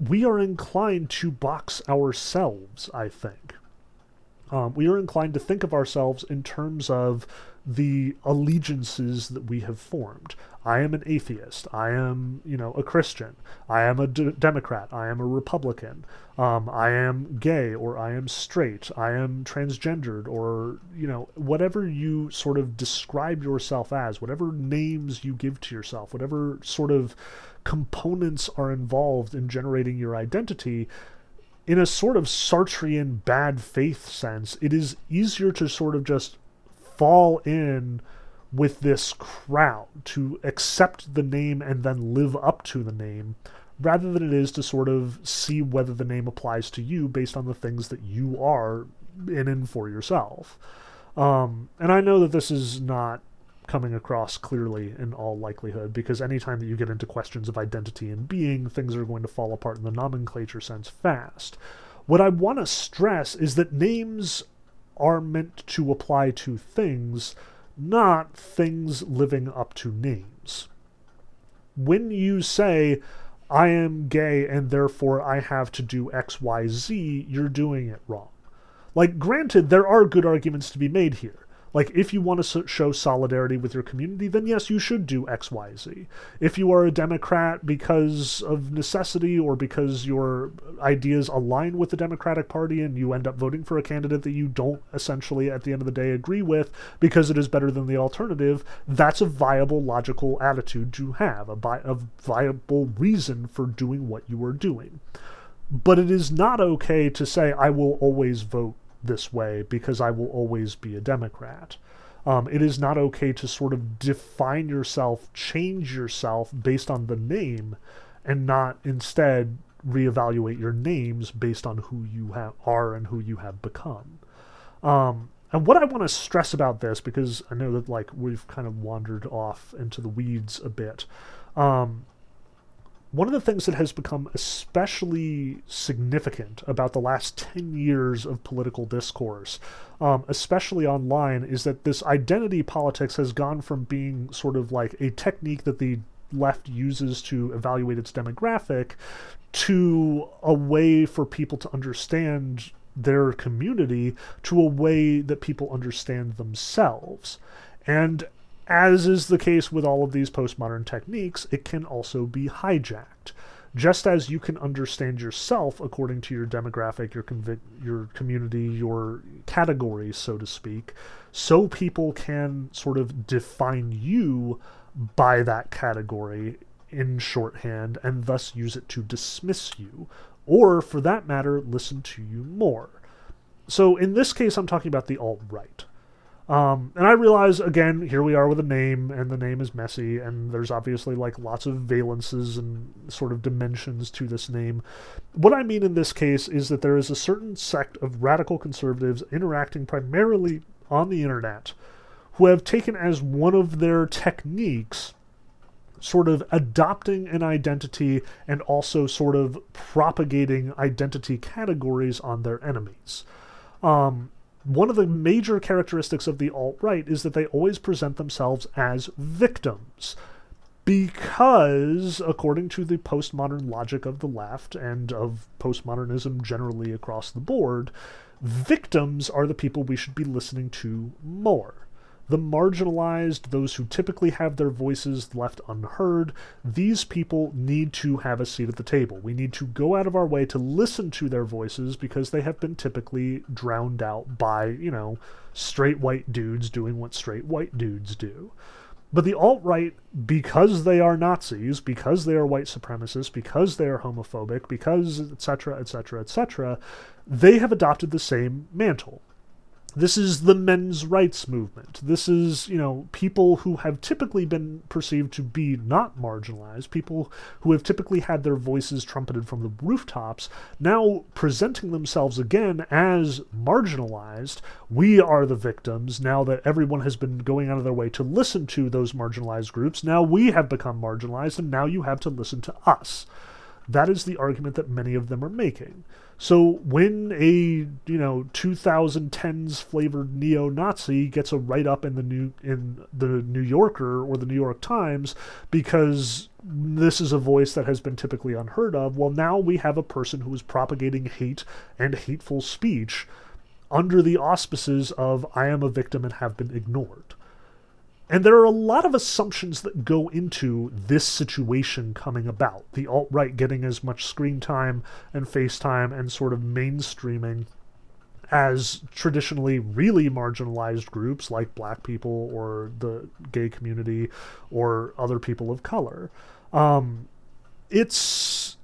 we are inclined to box ourselves, I think. Um, we are inclined to think of ourselves in terms of the allegiances that we have formed. I am an atheist. I am, you know, a Christian. I am a d- Democrat. I am a Republican. Um, I am gay or I am straight. I am transgendered or, you know, whatever you sort of describe yourself as, whatever names you give to yourself, whatever sort of components are involved in generating your identity, in a sort of Sartrean bad faith sense, it is easier to sort of just fall in with this crowd, to accept the name and then live up to the name, rather than it is to sort of see whether the name applies to you based on the things that you are in and for yourself. Um, and I know that this is not coming across clearly in all likelihood, because anytime that you get into questions of identity and being, things are going to fall apart in the nomenclature sense fast. What I want to stress is that names are meant to apply to things not things living up to names. When you say, I am gay and therefore I have to do XYZ, you're doing it wrong. Like, granted, there are good arguments to be made here. Like, if you want to show solidarity with your community, then yes, you should do X, Y, Z. If you are a Democrat because of necessity or because your ideas align with the Democratic Party and you end up voting for a candidate that you don't essentially, at the end of the day, agree with because it is better than the alternative, that's a viable, logical attitude to have, a, bi- a viable reason for doing what you are doing. But it is not okay to say, I will always vote this way because I will always be a Democrat. Um, it is not okay to sort of define yourself, change yourself based on the name, and not instead reevaluate your names based on who you have, are and who you have become. Um, and what I want to stress about this, because I know that like we've kind of wandered off into the weeds a bit, um, one of the things that has become especially significant about the last 10 years of political discourse, um, especially online, is that this identity politics has gone from being sort of like a technique that the left uses to evaluate its demographic to a way for people to understand their community to a way that people understand themselves. And as is the case with all of these postmodern techniques, it can also be hijacked. Just as you can understand yourself according to your demographic, your your community, your category, so to speak, so people can sort of define you by that category in shorthand and thus use it to dismiss you, or for that matter, listen to you more. So in this case, I'm talking about the alt right. Um, and I realize again, here we are with a name, and the name is messy, and there's obviously like lots of valences and sort of dimensions to this name. What I mean in this case is that there is a certain sect of radical conservatives interacting primarily on the internet who have taken as one of their techniques sort of adopting an identity and also sort of propagating identity categories on their enemies. Um, one of the major characteristics of the alt right is that they always present themselves as victims. Because, according to the postmodern logic of the left and of postmodernism generally across the board, victims are the people we should be listening to more. The marginalized, those who typically have their voices left unheard, these people need to have a seat at the table. We need to go out of our way to listen to their voices because they have been typically drowned out by, you know, straight white dudes doing what straight white dudes do. But the alt right, because they are Nazis, because they are white supremacists, because they are homophobic, because etc., etc., etc., they have adopted the same mantle. This is the men's rights movement. This is, you know, people who have typically been perceived to be not marginalized, people who have typically had their voices trumpeted from the rooftops, now presenting themselves again as marginalized. We are the victims now that everyone has been going out of their way to listen to those marginalized groups. Now we have become marginalized, and now you have to listen to us. That is the argument that many of them are making. So when a you know 2010s flavored neo-Nazi gets a write-up in the new in the New Yorker or the New York Times because this is a voice that has been typically unheard of, well now we have a person who is propagating hate and hateful speech under the auspices of I am a victim and have been ignored. And there are a lot of assumptions that go into this situation coming about. The alt right getting as much screen time and FaceTime and sort of mainstreaming as traditionally really marginalized groups like black people or the gay community or other people of color. Um, it's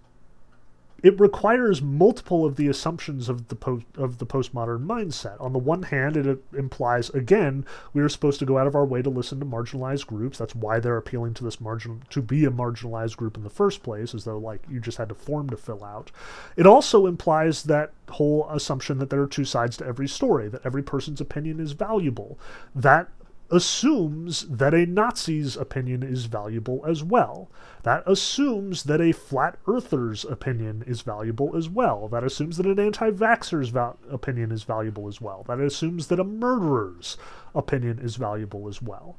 it requires multiple of the assumptions of the post of the postmodern mindset. On the one hand, it uh, implies again we are supposed to go out of our way to listen to marginalized groups. That's why they're appealing to this margin to be a marginalized group in the first place, as though like you just had a form to fill out. It also implies that whole assumption that there are two sides to every story, that every person's opinion is valuable. That assumes that a Nazi's opinion is valuable as well. That assumes that a flat earther's opinion is valuable as well. That assumes that an anti vaxxer's va- opinion is valuable as well. That assumes that a murderer's opinion is valuable as well.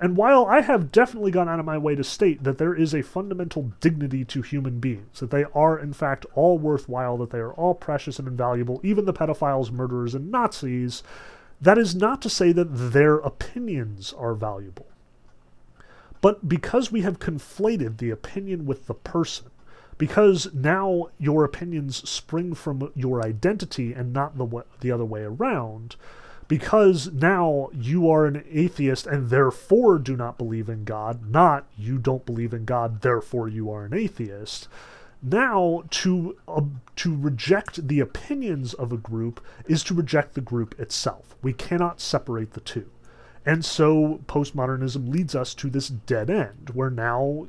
And while I have definitely gone out of my way to state that there is a fundamental dignity to human beings, that they are in fact all worthwhile, that they are all precious and invaluable, even the pedophiles, murderers, and Nazis, that is not to say that their opinions are valuable. But because we have conflated the opinion with the person, because now your opinions spring from your identity and not the, the other way around, because now you are an atheist and therefore do not believe in God, not you don't believe in God, therefore you are an atheist, now, to uh, to reject the opinions of a group is to reject the group itself. We cannot separate the two. And so postmodernism leads us to this dead end where now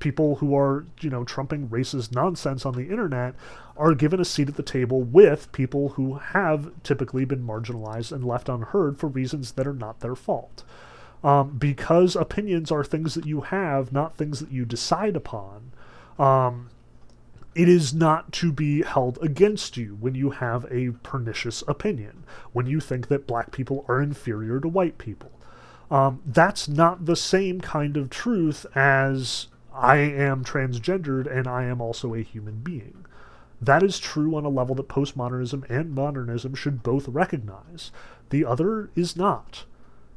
people who are, you know, trumping racist nonsense on the internet are given a seat at the table with people who have typically been marginalized and left unheard for reasons that are not their fault. Um, because opinions are things that you have, not things that you decide upon. Um, it is not to be held against you when you have a pernicious opinion, when you think that black people are inferior to white people. Um, that's not the same kind of truth as I am transgendered and I am also a human being. That is true on a level that postmodernism and modernism should both recognize. The other is not.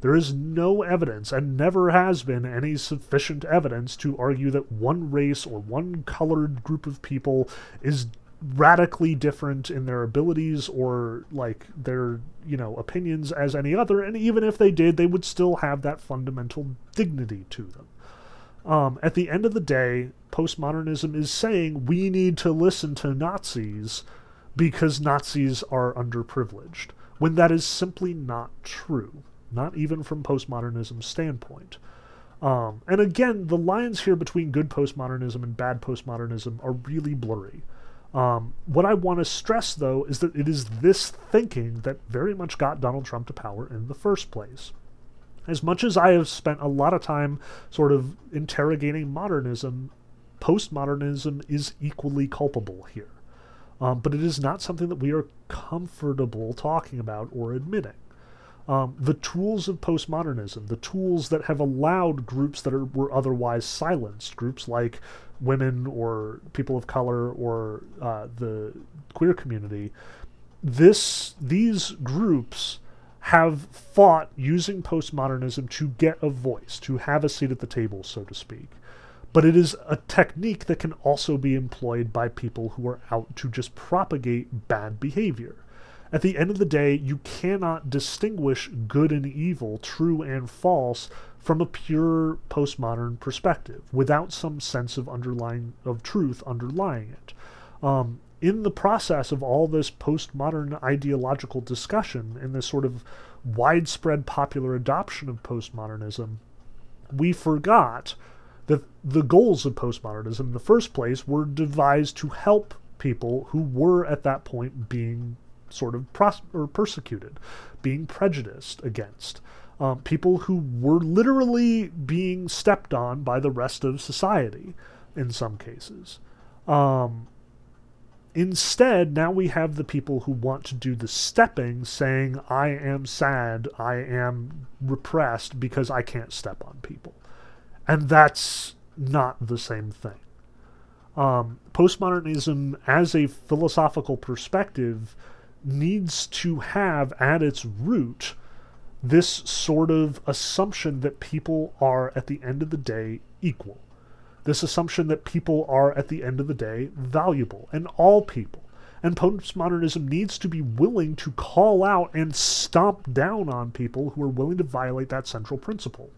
There is no evidence, and never has been any sufficient evidence, to argue that one race or one colored group of people is radically different in their abilities or like their you know opinions as any other. And even if they did they would still have that fundamental dignity to them. Um, at the end of the day postmodernism is saying we need to listen to nazis because nazis are underprivileged when that is simply not true not even from postmodernism's standpoint. Um, and again, the lines here between good postmodernism and bad postmodernism are really blurry. Um, what I want to stress, though, is that it is this thinking that very much got Donald Trump to power in the first place. As much as I have spent a lot of time sort of interrogating modernism, postmodernism is equally culpable here. Um, but it is not something that we are comfortable talking about or admitting um, the tools of postmodernism, the tools that have allowed groups that are, were otherwise silenced, groups like women or people of color or uh, the queer community, this these groups have fought using postmodernism to get a voice, to have a seat at the table, so to speak. But it is a technique that can also be employed by people who are out to just propagate bad behavior. At the end of the day, you cannot distinguish good and evil, true and false, from a pure postmodern perspective without some sense of underlying of truth underlying it. Um, in the process of all this postmodern ideological discussion and this sort of widespread popular adoption of postmodernism, we forgot that the goals of postmodernism in the first place were devised to help people who were at that point being sort of pros- or persecuted, being prejudiced against. Um, people who were literally being stepped on by the rest of society in some cases. Um, instead, now we have the people who want to do the stepping saying, I am sad, I am repressed because I can't step on people. And that's not the same thing. Um, postmodernism, as a philosophical perspective, needs to have at its root this sort of assumption that people are, at the end of the day, equal. This assumption that people are, at the end of the day, valuable, and all people. And postmodernism needs to be willing to call out and stomp down on people who are willing to violate that central principle.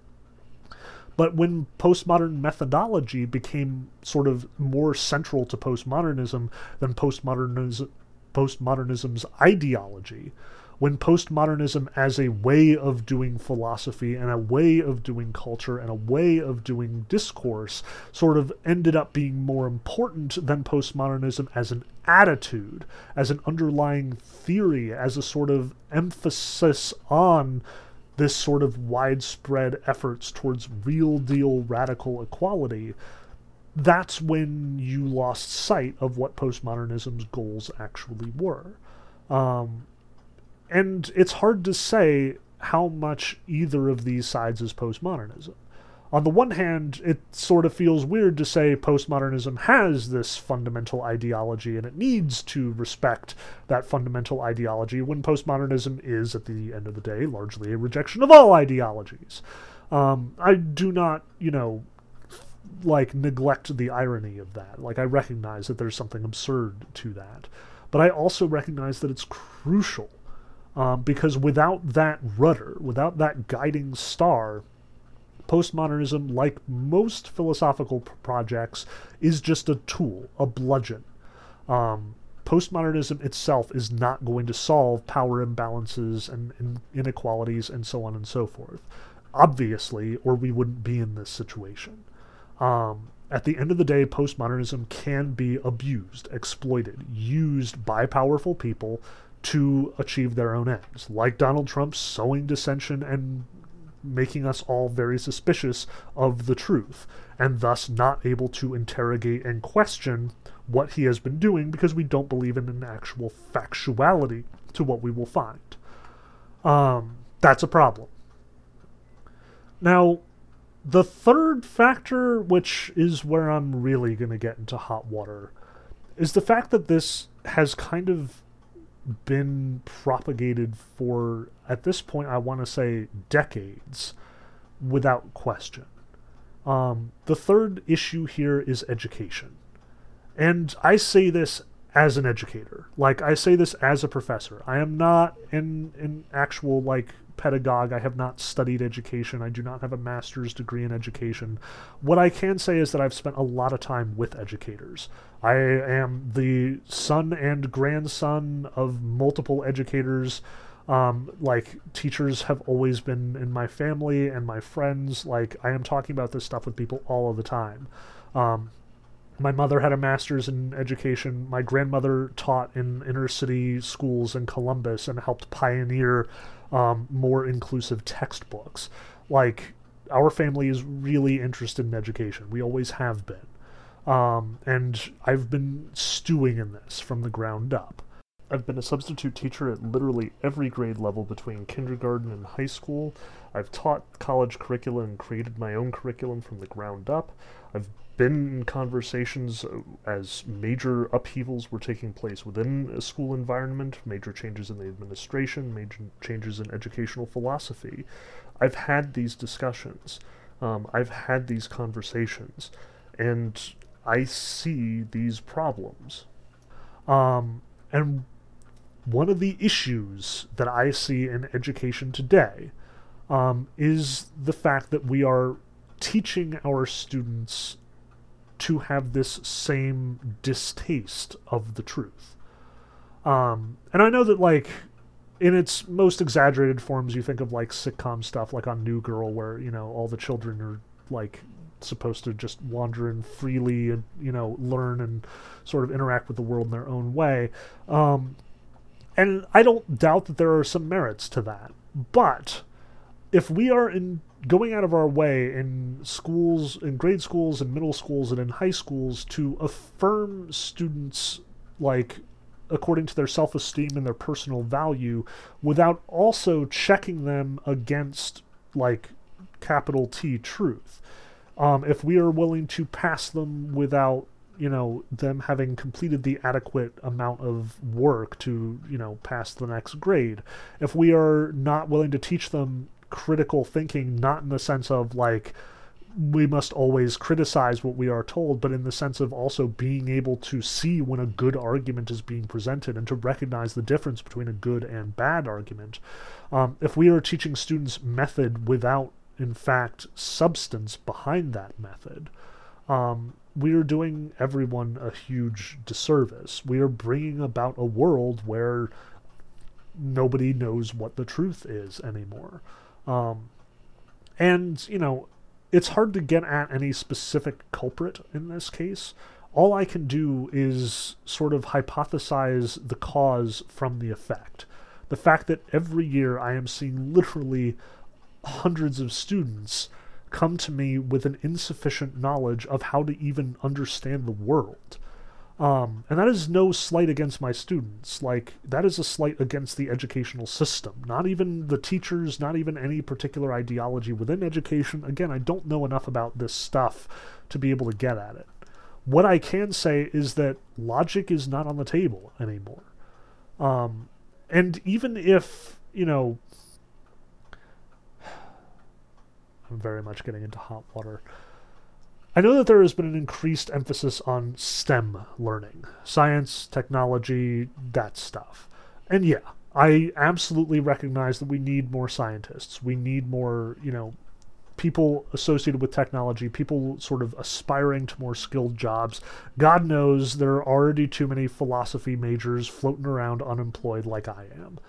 But when postmodern methodology became sort of more central to postmodernism than postmodernism, postmodernism's ideology, when postmodernism as a way of doing philosophy and a way of doing culture and a way of doing discourse sort of ended up being more important than postmodernism as an attitude, as an underlying theory, as a sort of emphasis on this sort of widespread efforts towards real deal radical equality, that's when you lost sight of what postmodernism's goals actually were. Um, and it's hard to say how much either of these sides is postmodernism. On the one hand, it sort of feels weird to say postmodernism has this fundamental ideology and it needs to respect that fundamental ideology when postmodernism is, at the end of the day, largely a rejection of all ideologies. Um, I do not, you know, like neglect the irony of that. Like I recognize that there's something absurd to that, but I also recognize that it's crucial um, because without that rudder, without that guiding star, postmodernism, like most philosophical projects, is just a tool, a bludgeon. Um, postmodernism itself is not going to solve power imbalances and, and inequalities and so on and so forth. Obviously, or we wouldn't be in this situation. Um, at the end of the day, postmodernism can be abused, exploited, used by powerful people to achieve their own ends, like Donald Trump sowing dissension and making us all very suspicious of the truth, and thus not able to interrogate and question what he has been doing because we don't believe in an actual factuality to what we will find. Um, that's a problem. Now, the third factor, which is where I'm really going to get into hot water, is the fact that this has kind of been propagated for, at this point, I want to say decades without question. Um, the third issue here is education. And I say this as an educator. Like, I say this as a professor. I am not an, an actual, like, pedagogue. I have not studied education. I do not have a master's degree in education. What I can say is that I've spent a lot of time with educators. I am the son and grandson of multiple educators. Um, like teachers have always been in my family and my friends. Like I am talking about this stuff with people all of the time. Um, my mother had a master's in education. My grandmother taught in inner city schools in Columbus and helped pioneer um, more inclusive textbooks. Like, our family is really interested in education. We always have been. Um, and I've been stewing in this from the ground up. I've been a substitute teacher at literally every grade level between kindergarten and high school. I've taught college curricula and created my own curriculum from the ground up. I've been in conversations uh, as major upheavals were taking place within a school environment, major changes in the administration, major changes in educational philosophy. I've had these discussions. Um, I've had these conversations. And I see these problems. Um, and one of the issues that I see in education today um, is the fact that we are teaching our students to have this same distaste of the truth. Um, and I know that, like, in its most exaggerated forms, you think of like sitcom stuff, like on New Girl, where you know all the children are like supposed to just wander in freely and you know learn and sort of interact with the world in their own way. Um, and I don't doubt that there are some merits to that. But if we are in going out of our way in schools, in grade schools and middle schools and in high schools to affirm students like according to their self-esteem and their personal value without also checking them against like capital T truth. Um, if we are willing to pass them without you know them having completed the adequate amount of work to you know pass the next grade if we are not willing to teach them critical thinking not in the sense of like we must always criticize what we are told, but in the sense of also being able to see when a good argument is being presented and to recognize the difference between a good and bad argument. Um, if we are teaching students method without, in fact, substance behind that method, um, we are doing everyone a huge disservice. We are bringing about a world where nobody knows what the truth is anymore. Um, and, you know, it's hard to get at any specific culprit in this case. All I can do is sort of hypothesize the cause from the effect. The fact that every year I am seeing literally hundreds of students come to me with an insufficient knowledge of how to even understand the world. Um, and that is no slight against my students. Like, that is a slight against the educational system. Not even the teachers, not even any particular ideology within education. Again, I don't know enough about this stuff to be able to get at it. What I can say is that logic is not on the table anymore. Um, and even if, you know, I'm very much getting into hot water. I know that there has been an increased emphasis on STEM learning science, technology, that stuff. And yeah, I absolutely recognize that we need more scientists. We need more, you know, people associated with technology, people sort of aspiring to more skilled jobs. God knows there are already too many philosophy majors floating around unemployed like I am.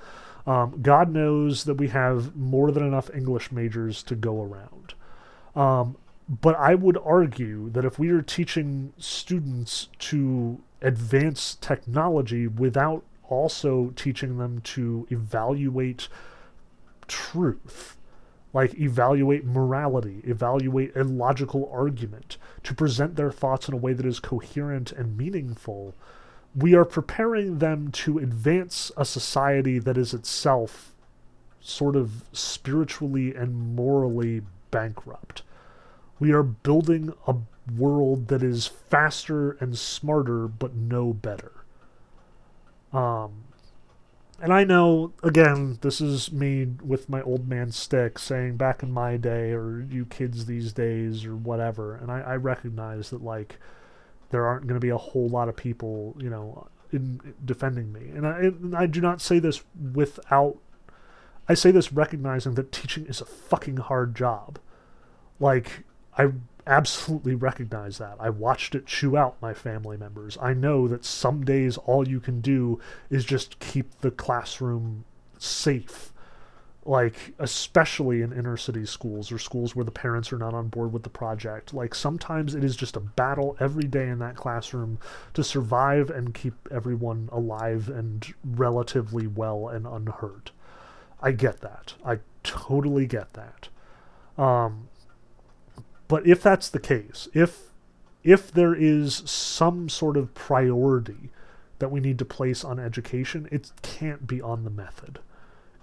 Um, God knows that we have more than enough English majors to go around. Um, but I would argue that if we are teaching students to advance technology without also teaching them to evaluate truth, like evaluate morality, evaluate a logical argument, to present their thoughts in a way that is coherent and meaningful, we are preparing them to advance a society that is itself sort of spiritually and morally bankrupt. We are building a world that is faster and smarter, but no better. Um, and I know, again, this is me with my old man stick saying back in my day, or you kids these days, or whatever. And I, I recognize that, like, there aren't going to be a whole lot of people, you know, in, in defending me. And I, and I do not say this without. I say this recognizing that teaching is a fucking hard job. Like, I absolutely recognize that. I watched it chew out my family members. I know that some days all you can do is just keep the classroom safe. Like, especially in inner city schools or schools where the parents are not on board with the project. Like, sometimes it is just a battle every day in that classroom to survive and keep everyone alive and relatively well and unhurt. I get that. I totally get that. Um, but if that's the case, if if there is some sort of priority that we need to place on education, it can't be on the method.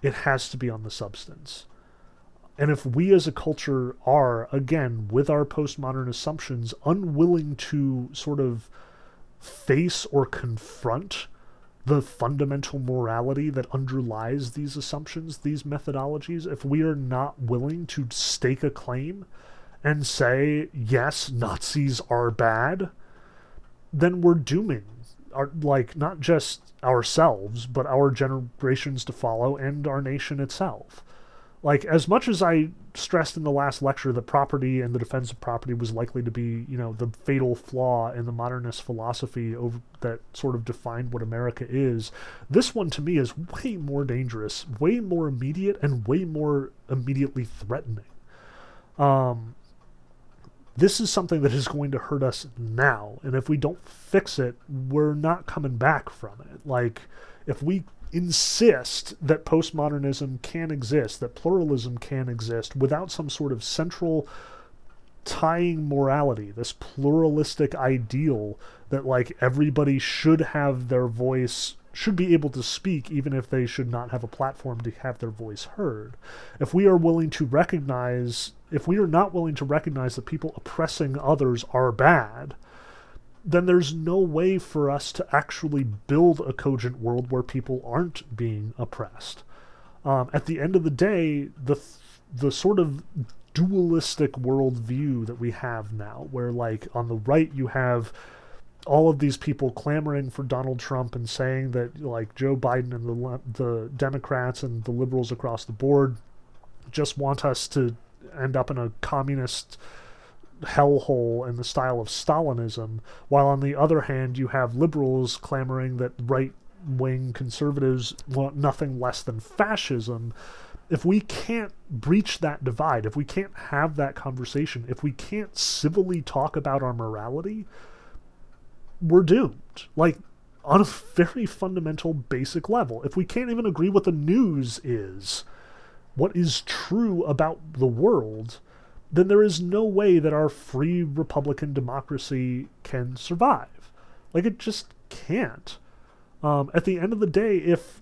It has to be on the substance. And if we as a culture are, again, with our postmodern assumptions, unwilling to sort of face or confront the fundamental morality that underlies these assumptions, these methodologies, if we are not willing to stake a claim and say, yes, Nazis are bad, then we're dooming our like not just ourselves, but our generations to follow and our nation itself. Like as much as I stressed in the last lecture that property and the defense of property was likely to be, you know, the fatal flaw in the modernist philosophy over, that sort of defined what America is, this one to me is way more dangerous, way more immediate, and way more immediately threatening. Um, this is something that is going to hurt us now. And if we don't fix it, we're not coming back from it. Like, if we insist that postmodernism can exist, that pluralism can exist without some sort of central tying morality, this pluralistic ideal that, like, everybody should have their voice should be able to speak even if they should not have a platform to have their voice heard. If we are willing to recognize, if we are not willing to recognize that people oppressing others are bad, then there's no way for us to actually build a cogent world where people aren't being oppressed. Um, at the end of the day, the the sort of dualistic worldview that we have now, where like on the right you have all of these people clamoring for Donald Trump and saying that like Joe Biden and the the Democrats and the liberals across the board just want us to end up in a communist hellhole in the style of Stalinism, while on the other hand you have liberals clamoring that right wing conservatives want nothing less than fascism. If we can't breach that divide, if we can't have that conversation, if we can't civilly talk about our morality, we're doomed. Like, on a very fundamental, basic level. If we can't even agree what the news is, what is true about the world, then there is no way that our free Republican democracy can survive. Like, it just can't. Um, at the end of the day, if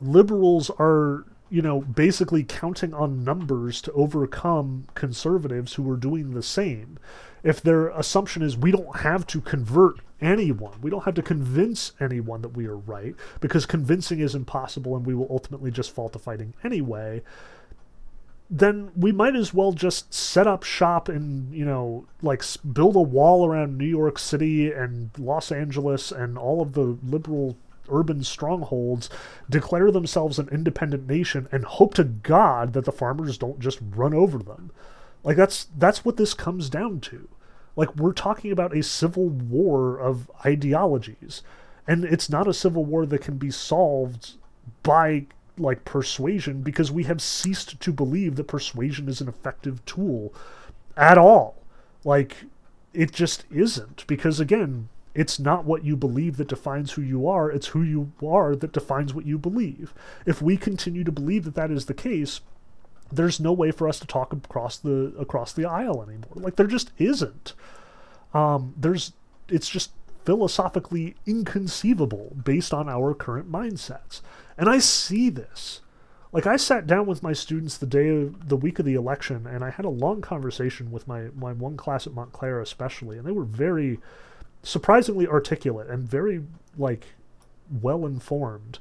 liberals are, you know, basically counting on numbers to overcome conservatives who are doing the same, if their assumption is we don't have to convert anyone, we don't have to convince anyone that we are right, because convincing is impossible and we will ultimately just fall to fighting anyway, then we might as well just set up shop and, you know, like build a wall around New York City and Los Angeles and all of the liberal urban strongholds, declare themselves an independent nation, and hope to God that the farmers don't just run over them. Like that's that's what this comes down to. Like we're talking about a civil war of ideologies. And it's not a civil war that can be solved by like persuasion because we have ceased to believe that persuasion is an effective tool at all. Like it just isn't because again, it's not what you believe that defines who you are, it's who you are that defines what you believe. If we continue to believe that that is the case, there's no way for us to talk across the across the aisle anymore. Like there just isn't. Um, there's it's just philosophically inconceivable based on our current mindsets. And I see this. Like I sat down with my students the day of the week of the election and I had a long conversation with my my one class at Montclair especially and they were very surprisingly articulate and very like well informed.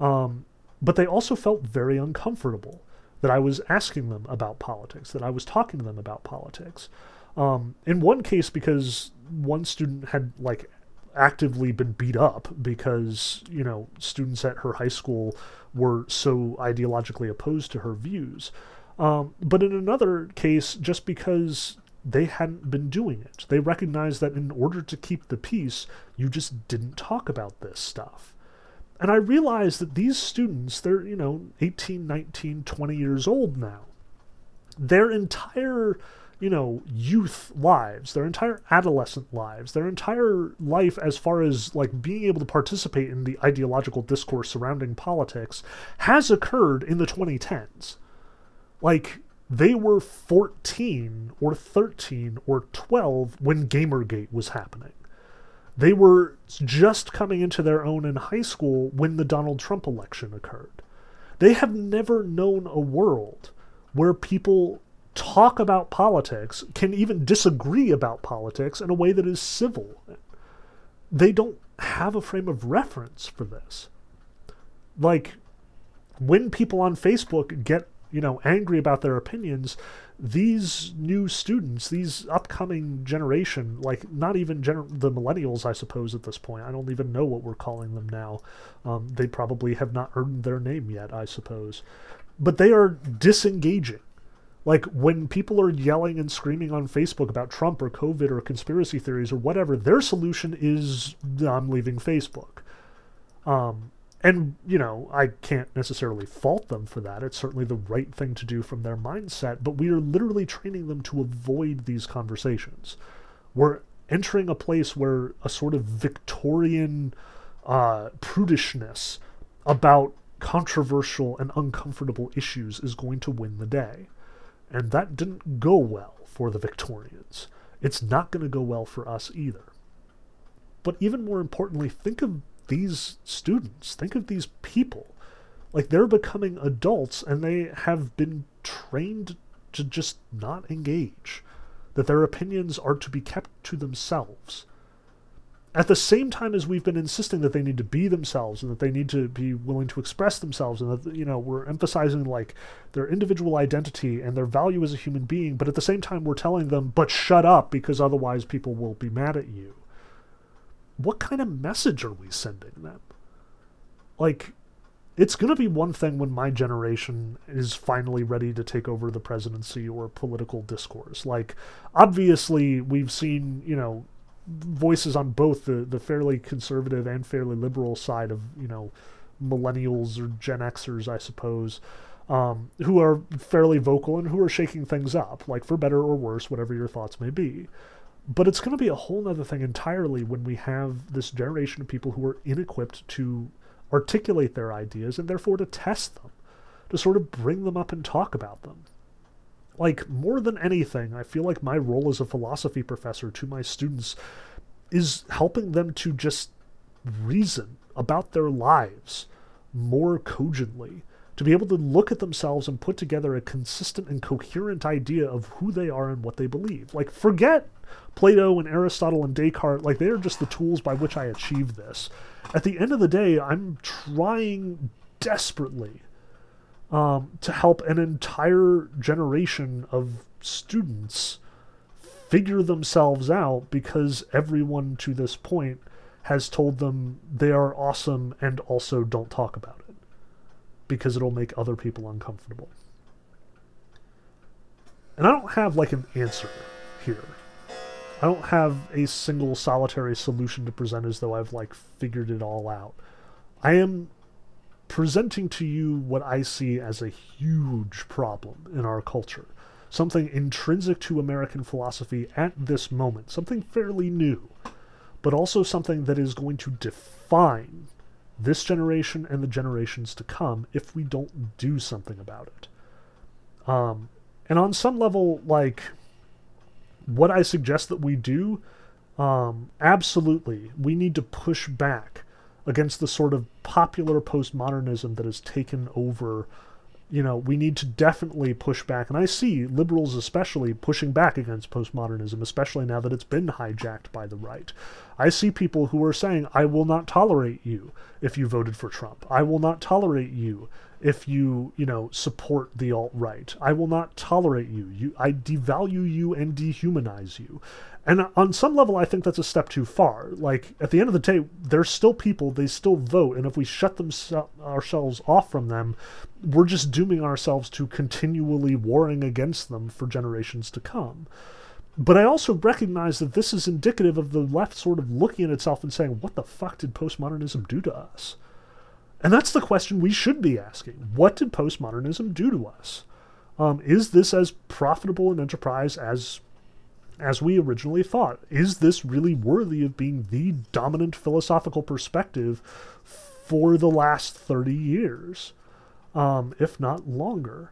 Um, but they also felt very uncomfortable that I was asking them about politics, that I was talking to them about politics. Um, in one case, because one student had like actively been beat up because you know students at her high school were so ideologically opposed to her views. Um, but in another case, just because they hadn't been doing it, they recognized that in order to keep the peace, you just didn't talk about this stuff. And I realized that these students, they're, you know, 18, 19, 20 years old now. Their entire, you know, youth lives, their entire adolescent lives, their entire life as far as like being able to participate in the ideological discourse surrounding politics has occurred in the 2010s. Like, they were 14 or 13 or 12 when Gamergate was happening They were just coming into their own in high school when the Donald Trump election occurred. They have never known a world where people talk about politics, can even disagree about politics in a way that is civil. They don't have a frame of reference for this. Like, when people on Facebook get, you know, angry about their opinions, these new students, these upcoming generation, like not even gener- the millennials, I suppose, at this point, I don't even know what we're calling them now. Um, they probably have not earned their name yet, I suppose. But they are disengaging. Like when people are yelling and screaming on Facebook about Trump or COVID or conspiracy theories or whatever, their solution is I'm leaving Facebook. Um, and, you know, I can't necessarily fault them for that. It's certainly the right thing to do from their mindset, but we are literally training them to avoid these conversations. We're entering a place where a sort of Victorian uh, prudishness about controversial and uncomfortable issues is going to win the day. And that didn't go well for the Victorians. It's not going to go well for us either. But even more importantly, think of these students, think of these people. Like they're becoming adults and they have been trained to just not engage, that their opinions are to be kept to themselves. At the same time as we've been insisting that they need to be themselves and that they need to be willing to express themselves and that you know we're emphasizing like their individual identity and their value as a human being, but at the same time we're telling them but shut up because otherwise people will be mad at you what kind of message are we sending them? Like, it's going to be one thing when my generation is finally ready to take over the presidency or political discourse. Like, obviously, we've seen, you know, voices on both the, the fairly conservative and fairly liberal side of, you know, millennials or Gen Xers, I suppose, um, who are fairly vocal and who are shaking things up, like for better or worse, whatever your thoughts may be. But it's going to be a whole other thing entirely when we have this generation of people who are inequipped to articulate their ideas and therefore to test them, to sort of bring them up and talk about them. Like, more than anything, I feel like my role as a philosophy professor to my students is helping them to just reason about their lives more cogently to be able to look at themselves and put together a consistent and coherent idea of who they are and what they believe. Like, forget Plato and Aristotle and Descartes, like, they are just the tools by which I achieve this. At the end of the day, I'm trying desperately um, to help an entire generation of students figure themselves out because everyone to this point has told them they are awesome and also don't talk about it because it'll make other people uncomfortable. And I don't have like an answer here. I don't have a single solitary solution to present as though I've like figured it all out. I am presenting to you what I see as a huge problem in our culture. Something intrinsic to American philosophy at this moment, something fairly new, but also something that is going to define this generation and the generations to come if we don't do something about it. Um, and on some level, like what I suggest that we do, um, absolutely, we need to push back against the sort of popular postmodernism that has taken over you know, we need to definitely push back. And I see liberals, especially, pushing back against postmodernism, especially now that it's been hijacked by the right. I see people who are saying, I will not tolerate you if you voted for Trump. I will not tolerate you if you, you know, support the alt right. I will not tolerate you. You I devalue you and dehumanize you. And on some level, I think that's a step too far. Like, at the end of the day, there's still people, they still vote, and if we shut ourselves off from them, we're just dooming ourselves to continually warring against them for generations to come. But I also recognize that this is indicative of the left sort of looking at itself and saying, what the fuck did postmodernism do to us? And that's the question we should be asking. What did postmodernism do to us? Um, is this as profitable an enterprise as as we originally thought. Is this really worthy of being the dominant philosophical perspective for the last 30 years, um, if not longer?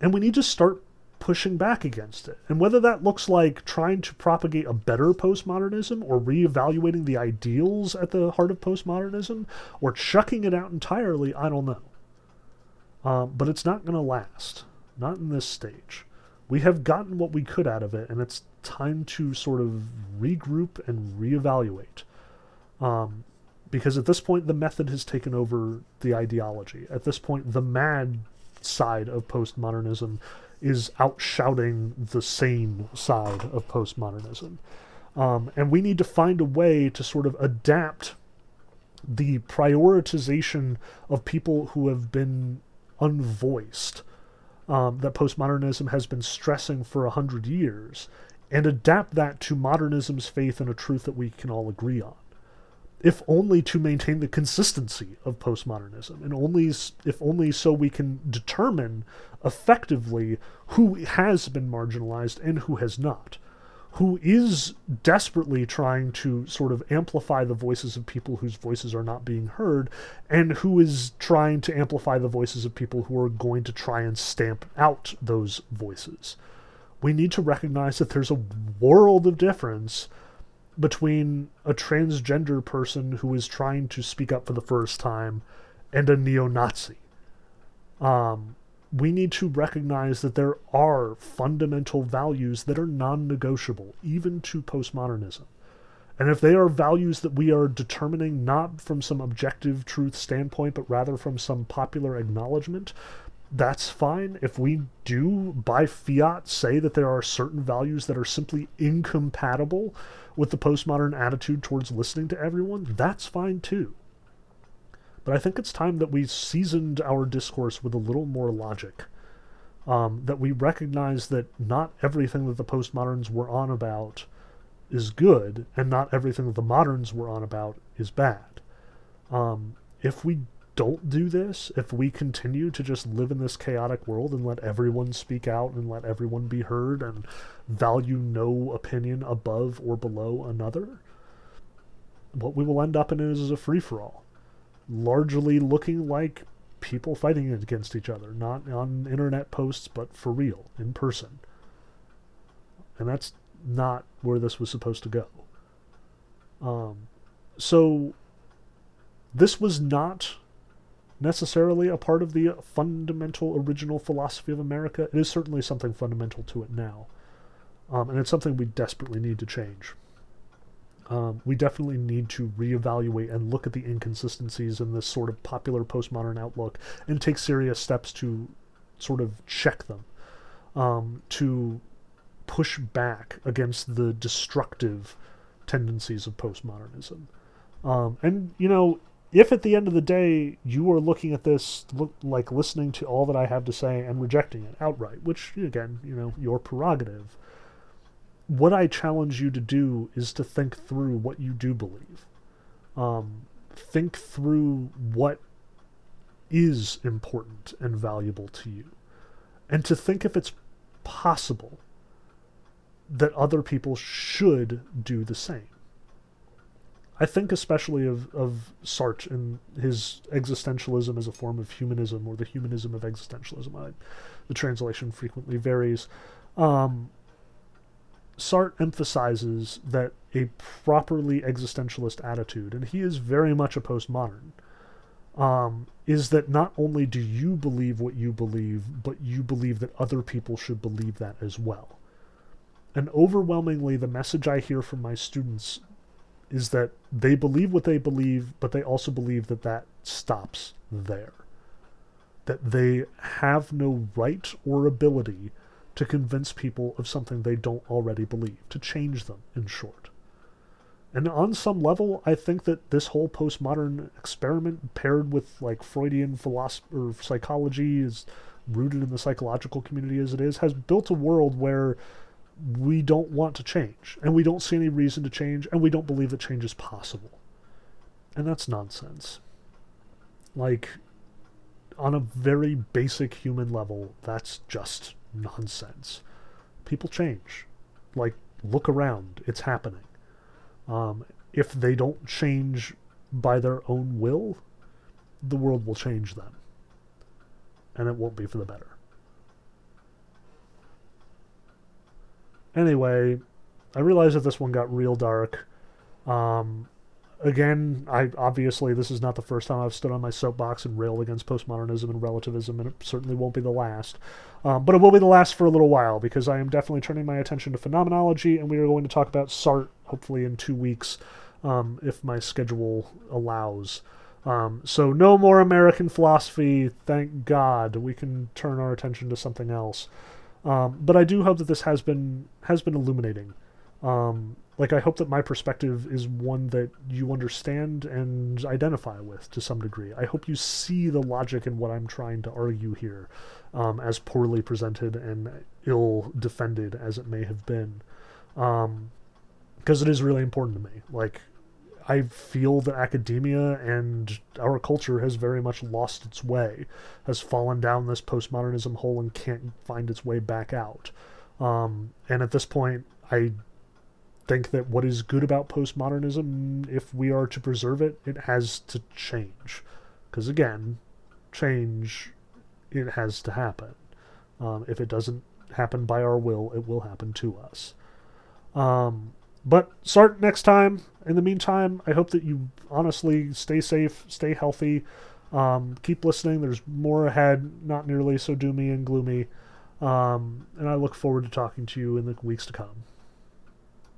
And we need to start pushing back against it. And whether that looks like trying to propagate a better postmodernism or reevaluating the ideals at the heart of postmodernism or chucking it out entirely, I don't know. Um, but it's not going to last. Not in this stage. We have gotten what we could out of it, and it's time to sort of regroup and reevaluate. Um, because at this point, the method has taken over the ideology. At this point, the mad side of postmodernism is outshouting the sane side of postmodernism. Um, and we need to find a way to sort of adapt the prioritization of people who have been unvoiced um, that postmodernism has been stressing for a hundred years and adapt that to modernism's faith in a truth that we can all agree on. If only to maintain the consistency of postmodernism, and only if only so we can determine effectively who has been marginalized and who has not, who is desperately trying to sort of amplify the voices of people whose voices are not being heard, and who is trying to amplify the voices of people who are going to try and stamp out those voices. We need to recognize that there's a world of difference between a transgender person who is trying to speak up for the first time and a neo Nazi. Um, we need to recognize that there are fundamental values that are non negotiable, even to postmodernism. And if they are values that we are determining not from some objective truth standpoint, but rather from some popular acknowledgement, that's fine. If we do, by fiat, say that there are certain values that are simply incompatible with the postmodern attitude towards listening to everyone, that's fine too. But I think it's time that we seasoned our discourse with a little more logic. Um, that we recognize that not everything that the postmoderns were on about is good, and not everything that the moderns were on about is bad. Um, if we don't do this, if we continue to just live in this chaotic world and let everyone speak out and let everyone be heard and value no opinion above or below another, what we will end up in is a free for all. Largely looking like people fighting against each other, not on internet posts, but for real, in person. And that's not where this was supposed to go. Um, so, this was not necessarily a part of the fundamental original philosophy of America. It is certainly something fundamental to it now. Um, and it's something we desperately need to change. Um, we definitely need to reevaluate and look at the inconsistencies in this sort of popular postmodern outlook and take serious steps to sort of check them, um, to push back against the destructive tendencies of postmodernism. Um, and, you know, if at the end of the day you are looking at this look like listening to all that I have to say and rejecting it outright, which again, you know, your prerogative, what I challenge you to do is to think through what you do believe. Um, think through what is important and valuable to you, and to think if it's possible that other people should do the same. I think especially of, of Sartre and his existentialism as a form of humanism or the humanism of existentialism. I, the translation frequently varies. Um, Sartre emphasizes that a properly existentialist attitude, and he is very much a postmodern, um, is that not only do you believe what you believe, but you believe that other people should believe that as well. And overwhelmingly, the message I hear from my students is that they believe what they believe, but they also believe that that stops there. That they have no right or ability to convince people of something they don't already believe, to change them, in short. And on some level, I think that this whole postmodern experiment, paired with like Freudian philosophy or psychology, is rooted in the psychological community as it is, has built a world where we don't want to change, and we don't see any reason to change, and we don't believe that change is possible. And that's nonsense. Like, on a very basic human level, that's just nonsense. People change. Like, look around, it's happening. Um, if they don't change by their own will, the world will change them. And it won't be for the better. anyway, I realize that this one got real dark. Um, again, I obviously this is not the first time I've stood on my soapbox and railed against postmodernism and relativism, and it certainly won't be the last. Um, but it will be the last for a little while because I am definitely turning my attention to phenomenology, and we are going to talk about Sartre hopefully in two weeks, um, if my schedule allows. Um, so no more American philosophy. Thank God, we can turn our attention to something else. Um, but I do hope that this has been has been illuminating. Um, like I hope that my perspective is one that you understand and identify with to some degree. I hope you see the logic in what I'm trying to argue here, um, as poorly presented and ill defended as it may have been, because um, it is really important to me. Like I feel that academia and our culture has very much lost its way, has fallen down this postmodernism hole and can't find its way back out. Um, and at this point, I think that what is good about postmodernism, if we are to preserve it, it has to change. Because again, change, it has to happen. Um, if it doesn't happen by our will, it will happen to us. Um, but Sartre next time. In the meantime, I hope that you honestly stay safe, stay healthy, um, keep listening. There's more ahead, not nearly so doomy and gloomy. Um, and I look forward to talking to you in the weeks to come.